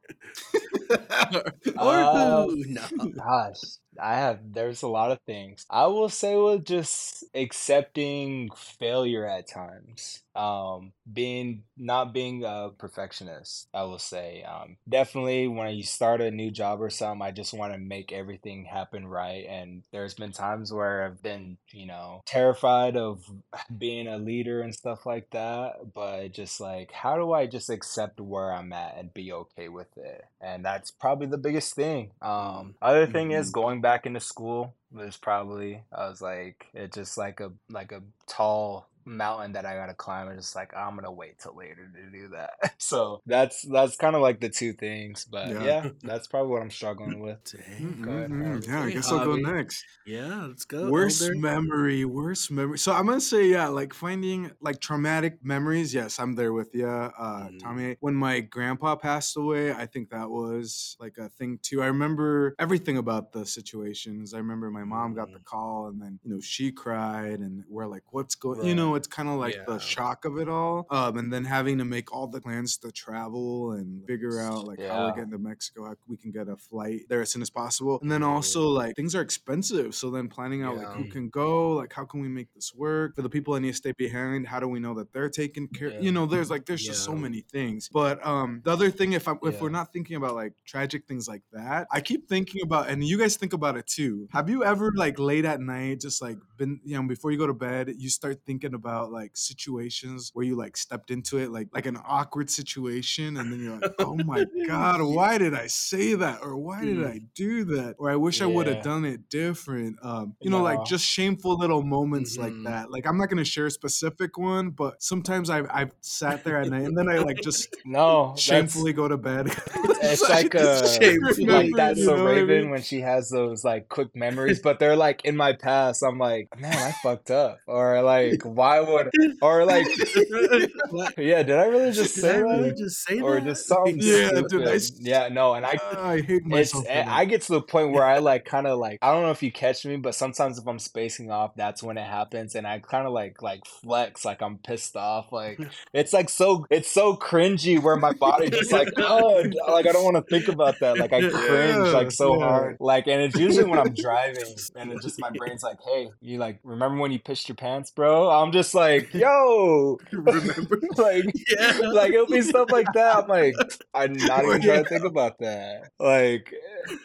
<laughs> or Uh, who? No. <laughs> Gosh, I have, there's a lot of things. I will say with just accepting failure at times. Um, being, not being a perfectionist, I will say. Um, definitely when you start a new job or something, I just want to make everything happen right. And there's been times where I've been, you know, terrified of <laughs> being a leader and stuff like that. But just like, how do I just accept where I'm at and be okay with it? And that's probably the biggest thing. Um, other thing is Mhm. going back into school was probably I was like it's just like a like a tall mountain that I gotta climb and just like I'm gonna wait till later to do that. <laughs> So that's that's kind of like the two things. But Yeah. yeah, that's probably what I'm struggling with. <laughs> Dang. Go ahead, Mhm. Javi. Yeah, I Hey, guess I'll go next. Yeah, let's go. Worst Elder. memory, worst memory. So I'm gonna say, yeah, like finding like traumatic memories. Yes, I'm there with you, uh, Mhm. Tommy. When my grandpa passed away, I think that was like a thing too. I remember everything about the situations. I remember my mom got the Mhm. call, and then you know she cried, and we're like, "What's going?" You know, it's kind of like the shock of it all. Um, and then having to make all the plans to travel and figure out like how we're getting to Mexico, how we can get a flight there as soon as possible, and then also like things are expensive. So then planning out like who can go, like how can we make this work for the people that need to stay behind? How do we know that they're taken care? Yeah. You know, there's like there's just so many things. But um, the other thing, if I, if we're not thinking about like tragic things like that, I keep thinking about, and you guys think about it too. Have you ever like late at night, just like been, you know, before you go to bed, you start thinking about like situations where you like stepped into it, like like an awkward situation, and then you're like, oh my god, <laughs> why did I say that, or why did. I do that, or I wish I would have done it different. Um, you know, like just shameful little moments like Mhm. that. Like I'm not gonna share a specific one, but sometimes I've I've sat there at night and then I like just <laughs> No, shamefully go to bed. <laughs> it's I like a like that's you so what I Raven mean? when she has those like quick memories, but they're like in my past. I'm like, man, I fucked up, or like, why would, or like, <laughs> yeah, did I really just Did say I really that, just say or that? just something Yeah, stupid? dude, I yeah, no, and I Ah, I hate myself. eh. I get to the point where I <laughs> like kind of like I don't know if you catch me, but sometimes if I'm spacing off, that's when it happens, and I kind of like like flex like I'm pissed off. Like <laughs> it's like so it's so cringy where my body just like oh like I don't want to think about that. Like I cringe like so yeah. hard. Like and it's usually when I'm driving, and it just my brain's like, hey, you like remember when you pissed your pants, bro? I'm just like yo, <laughs> Remember? <laughs> like Yeah. like it'll be stuff like that. I'm like, I'm not even trying to think about that. Like,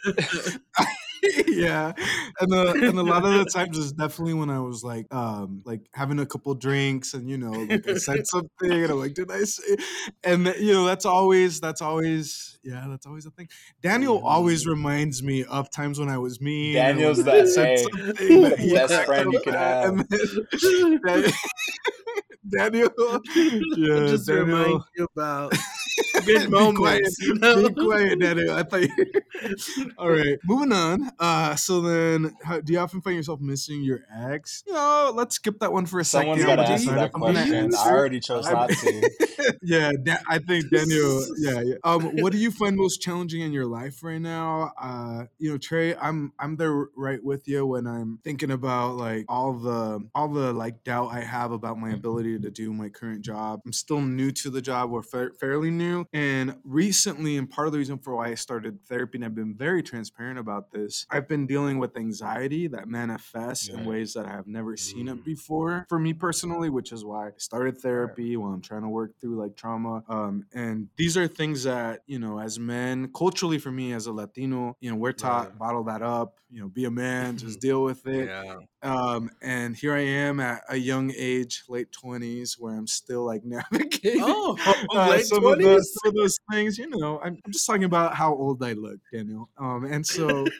<laughs> <laughs> yeah, and uh, and a lot of the times it's definitely when I was like, um, like having a couple drinks, and you know, like I said something, and I'm like, did I say? And you know, that's always that's always yeah, that's always a thing. Daniel always Mhm. reminds me of times when I was mean. Daniel's when I the- said hey, that <laughs> best friend you could have. <laughs> Daniel, yeah, just Daniel. remind you about <laughs> Be good moments. quiet. you know? Be quiet, <laughs> Daniel. I thought you... <laughs> All right, moving on. Uh, so then, how, do you often find yourself missing your ex? You know, let's skip that one for a Someone's second. got to Do answer you- that I'm question. I already chose I'm- not to. yeah, Da- I think Daniel. Yeah, yeah. Um, what do you find most challenging in your life right now? Uh, you know, Tre, I'm I'm there right with you when I'm thinking about like all the all the like doubt I have about my ability to do my current job. I'm still new to the job. We're fa- fairly new, And recently, and part of the reason for why I started therapy, and I've been very transparent about this, I've been dealing with anxiety that manifests in ways that I have never seen Mm. it before for me personally, which is why I started therapy while I'm trying to work through like trauma. Um, and these are things that, you know, as men, culturally for me as a Latino, you know, we're taught Right. bottle that up, you know, be a man, just <laughs> deal with it. Yeah. Um, and here I am at a young age, late 20s, where I'm still like <laughs> navigating Oh, uh, late some, of those, 20s? <laughs> of those things. You know, I'm, I'm just talking about how old I look, Daniel. Um, and so. <laughs>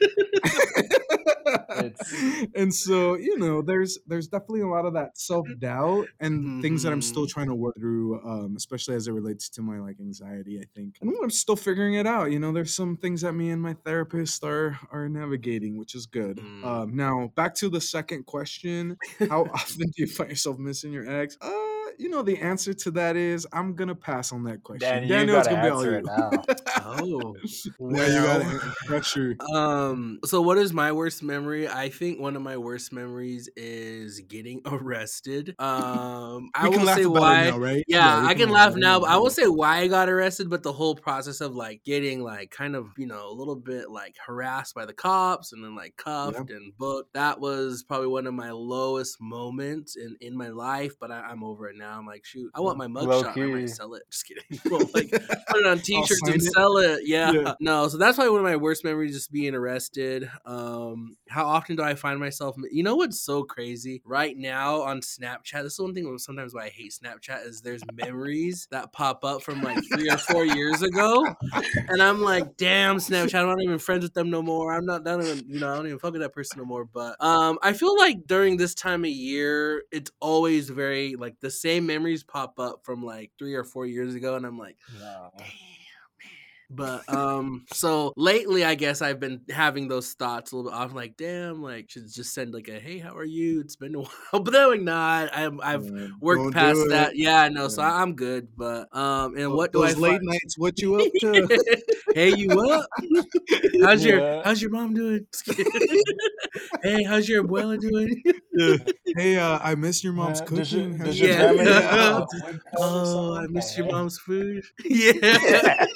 <laughs> And so you know there's there's definitely a lot of that self-doubt and things that i'm still Mhm. trying to work through um especially as it relates to my like anxiety i think and i'm still figuring it out you know there's some things that me and my therapist are are navigating which is good Mm. um now back to the second question how often do you find yourself missing your ex uh you know the answer to that is i'm gonna pass on that question Dan, you Daniel, it's gonna be all answer you it now. <laughs> Oh, now you got well, pressure <laughs> Um. So, what is my worst memory? I think one of my worst memories is getting <laughs> arrested. Um, I can will laugh say about it why. now, right Yeah, we I can laugh now, but I won't say why I got arrested, but the whole process of like getting like kind of, you know, a little bit like harassed by the cops and then like cuffed and booked. That was probably one of my lowest moments in in my life, but I, I'm over it now. I'm like, shoot, I want my mugshot. I might sell it. <laughs> Just kidding. <laughs> Well, like put it on <laughs> t-shirts and it. sell it. Yeah. Yeah. No, so that's probably one of my worst memories just being arrested. Um how often do I find myself you know what's so crazy? Right now on Snapchat, this is one thing sometimes why I hate Snapchat is there's memories that pop up from like three or four years ago. And I'm like, damn, Snapchat, I'm not even friends with them no more. I'm not done even, you know, I don't even fuck with that person no more. But um I feel like during this time of year, it's always very like the same memories pop up from like three or four years ago, and I'm like, No. But um, so lately, I guess I've been having those thoughts a little bit. I'm like, damn, like should just send like a hey, how are you? It's been a <laughs> while, but then I'm like, nah, I'm I've Yeah, worked past that. Yeah, I know, so I- I'm good. But um, and Tho- what do I those late find? nights? What you up to? <laughs> hey, you up? <laughs> How's your Yeah. How's your mom doing? hey, how's your abuela doing? Hey, uh, I miss your mom's Yeah, does your- cooking. does How's your Yeah. grandma uh, Yeah. wood pellet Oh, I miss your mom's food. Yeah,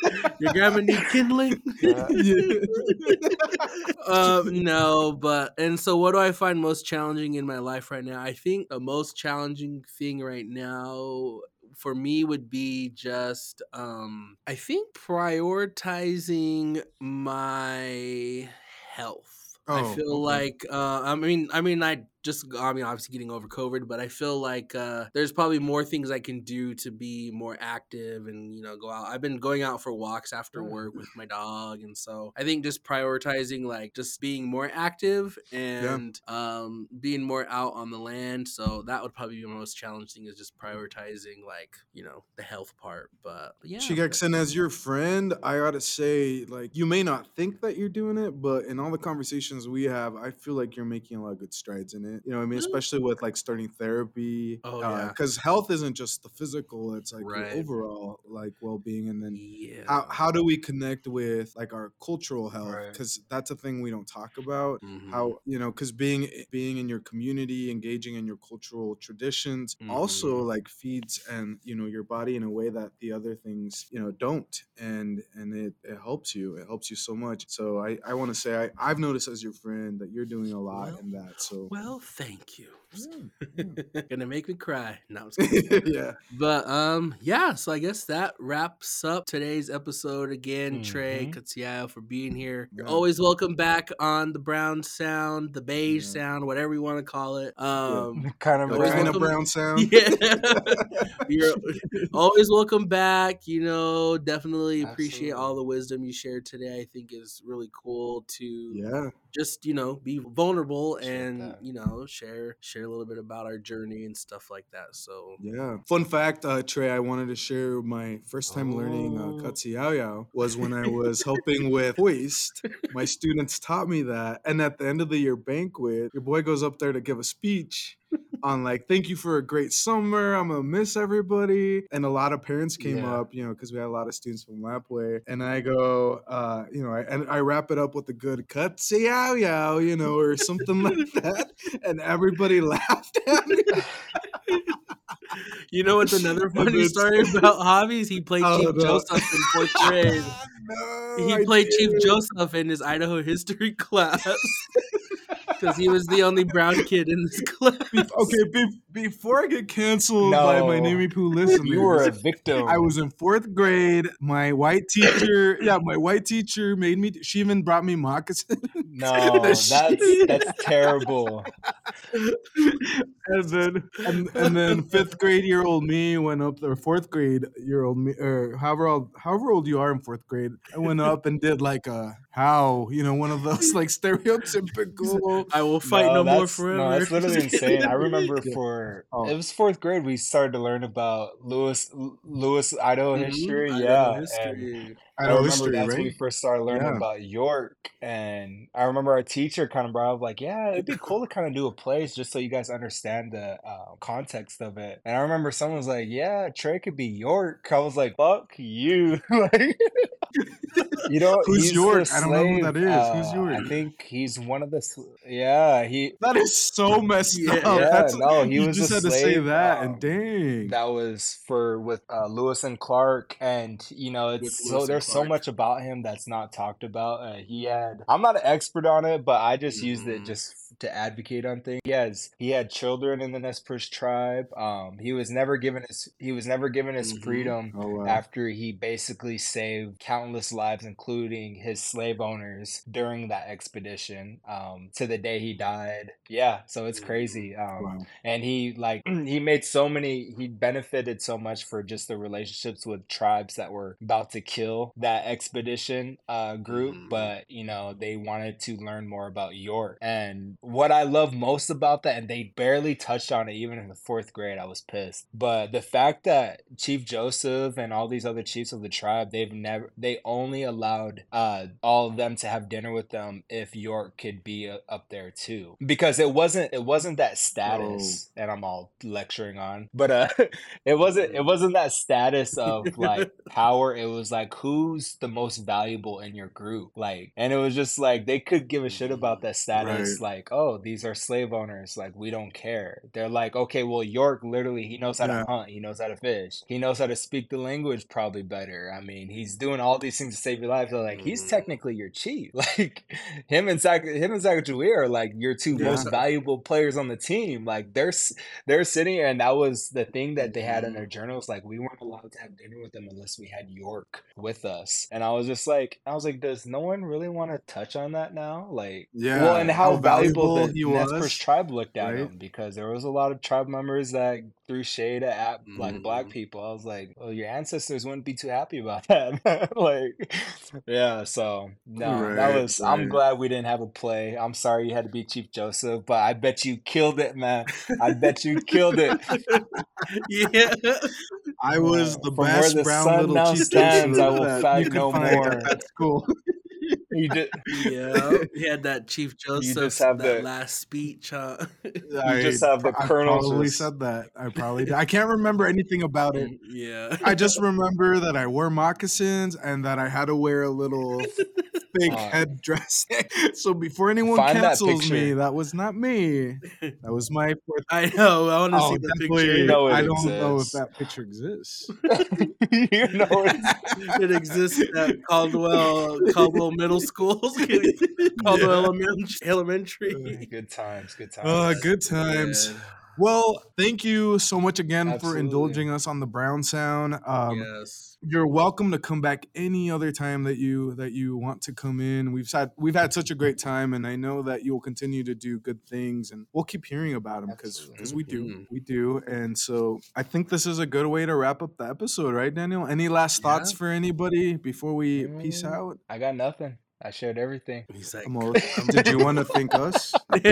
your grandma need kindling. <laughs> Yeah. <laughs> um, no, but and so what do I find most challenging in my life right now? I think the most challenging thing right now for me would be just um I think prioritizing my health. I Oh, feel okay. like uh I mean I mean I just I mean obviously getting over COVID, but I feel like uh there's probably more things I can do to be more active and you know go out. I've been going out for walks after work with my dog and so I think just prioritizing like just being more active and um being more out on the land. So that would probably be the most challenging is just prioritizing like, you know, the health part. But yeah. Shigeksen, as your friend, I gotta say, like, you may not think that you're doing it, but in all the conversations we have, I feel like you're making a lot of good strides in it. You know what I mean? Especially with like starting therapy. Oh, yeah. Because health isn't just the physical, it's like Right. overall like well being. And then yeah. how, how do we connect with like our cultural health? Right. Because that's a thing we don't talk about. Mhm. How you know, because being being in your community, engaging in your cultural traditions, also Mhm. like feeds and you know your body in a way that the other things you know don't, and and it, it helps you. It helps you so much. So I I want to say I I've noticed as your friend that you're doing a lot Well- in that. So Well, thank you. Yeah, <laughs> Gonna make me cry. No, I'm just <laughs> yeah. But um, yeah. So I guess that wraps up today's episode. Again, Tre Mhm. Katsiao for being here. You're always welcome back on the brown sound, the beige Yeah. sound, whatever you want to call it. Um, <laughs> kind of The Always kind of welcome- brown sound. yeah, you're always welcome back. You know, definitely appreciate all the wisdom you shared today. I think is really cool to Yeah. just you know be vulnerable Appreciate and that. you know share share a little bit about our journey and stuff like that so Yeah. Fun fact, uh, Tre, I wanted to share my first time learning uh, Oh. Katsiyaoyao was when I <laughs> was helping with hoist. My students taught me that. And at the end of the year banquet, your boy goes up there to give a speech on like, thank you for a great summer. I'm gonna miss everybody. And a lot of parents came Yeah. up, you know, because we had a lot of students from Lapwai. And I go, uh, you know, I, and I wrap it up with a good Katsiyaoyao, you know, or something like <laughs> that. And everybody <laughs> laughed at me. You know what's another <laughs> funny story about Javi's? He played Oh, Chief no. Joseph in fourth grade. no, He played Chief. Joseph in his Idaho history class because he was the only brown kid in this <laughs> class. Okay, before I get canceled by my No. Nimíipúu <laughs> listeners, You were a victim. I was in fourth grade. My white teacher, <coughs> yeah, my white teacher made me. She even brought me moccasins. <laughs> no, that's She- that's terrible. and then and, and then fifth grade year old me went up there. Fourth grade year old me, or however old, however old you are in fourth grade, I went <laughs> up and did like a how you know one of those like stereotypical. I will fight no, more that's- forever. No, that's literally insane. I remember Yeah. For Oh. it was fourth grade we started to learn about Lewis Lewis Idaho Mhm, history. Idaho yeah, and history. I, remember history, that's when we first started learning Yeah. about York, and I remember our teacher kind of brought up like, "Yeah, it'd be cool to kind of do a place just so you guys understand the uh, context of it." And I remember someone was like, "Yeah, Tre could be York." I was like, "Fuck you!" <laughs> like, <laughs> you know, <laughs> Who's the I don't know who slave, that is. Who's yours? I think he's one of the. sl- Yeah, he That is so messed Yeah. up. Yeah, That's, no, he you was just a had to say slave, that, um, and dang, that was for with uh, Lewis and Clark, and you know it's so there's so much about him that's not talked about. Uh, he had I'm not an expert on it, but I just used it Mhm. just to advocate on things. He has he had children in the Nez Perce tribe. Um, he was never given his he was never given his Mhm. freedom oh wow. after he basically saved countless lives, including his slave owners during that expedition. Um, to the day he died. Yeah, so it's crazy. Um, wow. and he like <clears throat> he made so many he benefited so much for just the relationships with tribes that were about to kill that expedition uh group Mhm. but you know they wanted to learn more about york and what i love most about that and they barely touched on it even in the fourth grade i was pissed. But the fact that chief joseph and all these other chiefs of the tribe they've never they only allowed uh all of them to have dinner with them if york could be uh, up there too. Because it wasn't it wasn't that status and i'm all lecturing on but uh <laughs> it wasn't it wasn't that status of like <laughs> power. It was like who's the most valuable in your group? Like and it was just like they could give a shit about that status Right. like oh these are slave owners like we don't care. They're like okay well york literally he knows how Yeah. to hunt he knows how to fish he knows how to speak the language probably better. I mean he's doing all these things to save your life they're like he's Mhm. technically your chief. <laughs> Like him and Zach, him and Zachary are like your two Yeah. most valuable players on the team. Like they're they're sitting here and that was the thing that they had in their journals like we weren't allowed to have dinner with them unless we had york with us. And i was just like i was like does no one really want to touch on that now? Like Yeah, well and how, how valuable, valuable the he Nez was, Perce tribe looked at right? him because there was a lot of tribe members that threw shade at like black Mhm. people i was like well your ancestors wouldn't be too happy about <laughs> that <laughs> like yeah so no that Right, was i'm glad we didn't have a play i'm sorry you had to be chief joseph but i bet you killed it man i bet you killed it <laughs> yeah. I was the from best brown little chief stands, I will that fight no more. at that school. You did <laughs> Yeah, he had that Chief Joseph have that the- last speech, huh? <laughs> I, just have the I colonels probably just- said that. I probably did. <laughs> I can't remember anything about it. yeah. I just remember that I wore moccasins and that I had to wear a little fake Uh, headdress. so before anyone Find that cancels me, that was not me. That was my fourth. I know. I want to Oh, see the picture. You know I don't know if that picture exists. you know it's it exists at Caldwell Caldwell Middle <laughs> School, Caldwell Elementary. Elementary. good times good times Uh, good times. Yeah. Well, thank you so much again for indulging us on the Brown Sound. Um, yes. You're welcome to come back any other time that you that you want to come in. We've had we've had such a great time, and I know that you'll continue to do good things, and we'll keep hearing about them because because we do Mhm. we do. And so I think this is a good way to wrap up the episode, right, Daniel? Any last thoughts Yeah. for anybody before we peace Mm. out? i got nothing i shared everything He's like, Amo, <laughs> um, did you want to thank us? <laughs>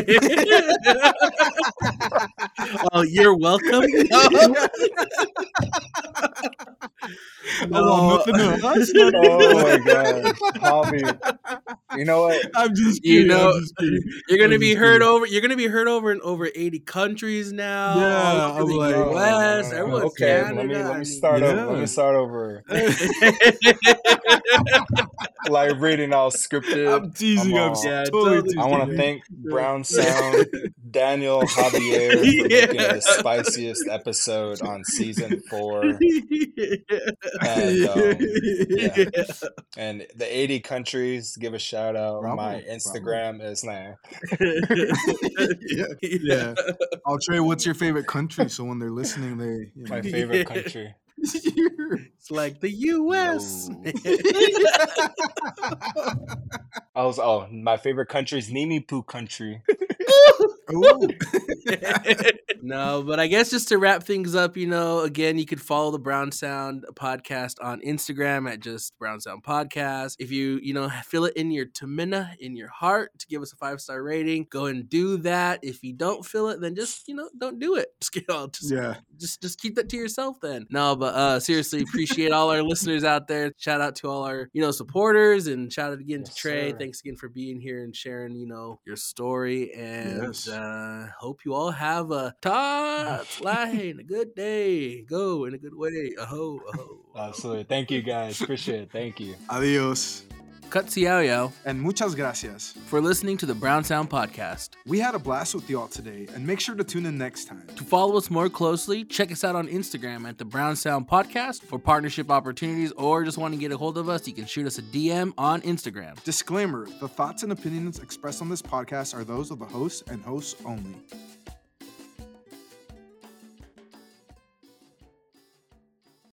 oh, you're welcome. <laughs> Oh, nothing to us? oh my god Javi you know what <laughs> I'm just kidding, You know, I'm. You're gonna I'm be heard kidding. over. You're gonna be heard over in over 80 countries now. Yeah, I'm like- U.S. Oh, Everyone's okay Canada. let me let me start over let me start over <laughs> like reading all scripted I'm teasing. I'm, all- yeah, Yeah, totally totally teasing. I want to thank Brown Sound, <laughs> Daniel Javier <laughs> for making Yeah. the spiciest episode on season four. <laughs> And, um, yeah. And the 80 countries, give a shout out. Bravo, My bravo. Instagram is nah. <laughs> Yeah. Oh, Tre, what's your favorite country? So when they're listening, they. You know. My favorite country. It's like the U.S. I was oh, my favorite country is Nimíipúu country. <laughs> No, but I guess just to wrap things up, you know, again, you could follow the Brown Sound podcast on Instagram at just Brown Sound Podcast. If you, you know, feel it in your tamina, in your heart to give us a five star rating, go and do that. If you don't feel it, then just, you know, don't do it. <laughs> Just, you know, just, yeah. just, just keep that to yourself then. No, but uh seriously, appreciate all our <laughs> listeners out there. Shout out to all our, you know, supporters and shout out again to Tre. sir. Thanks again for being here and sharing, you know, your story. And Yes. uh Uh, hope you all have a <laughs> tot line, a good day. Go in a good way. Aho, aho. Absolutely. Thank you guys. Appreciate it. Thank you. Adios. Cut Yao And muchas gracias. for listening to the Brown Sound Podcast. We had a blast with y'all today, and make sure to tune in next time. To follow us more closely, check us out on Instagram at the Brown Sound Podcast for partnership opportunities or just want to get a hold of us, you can shoot us a DM on Instagram. Disclaimer the thoughts and opinions expressed on this podcast are those of the host and hosts only.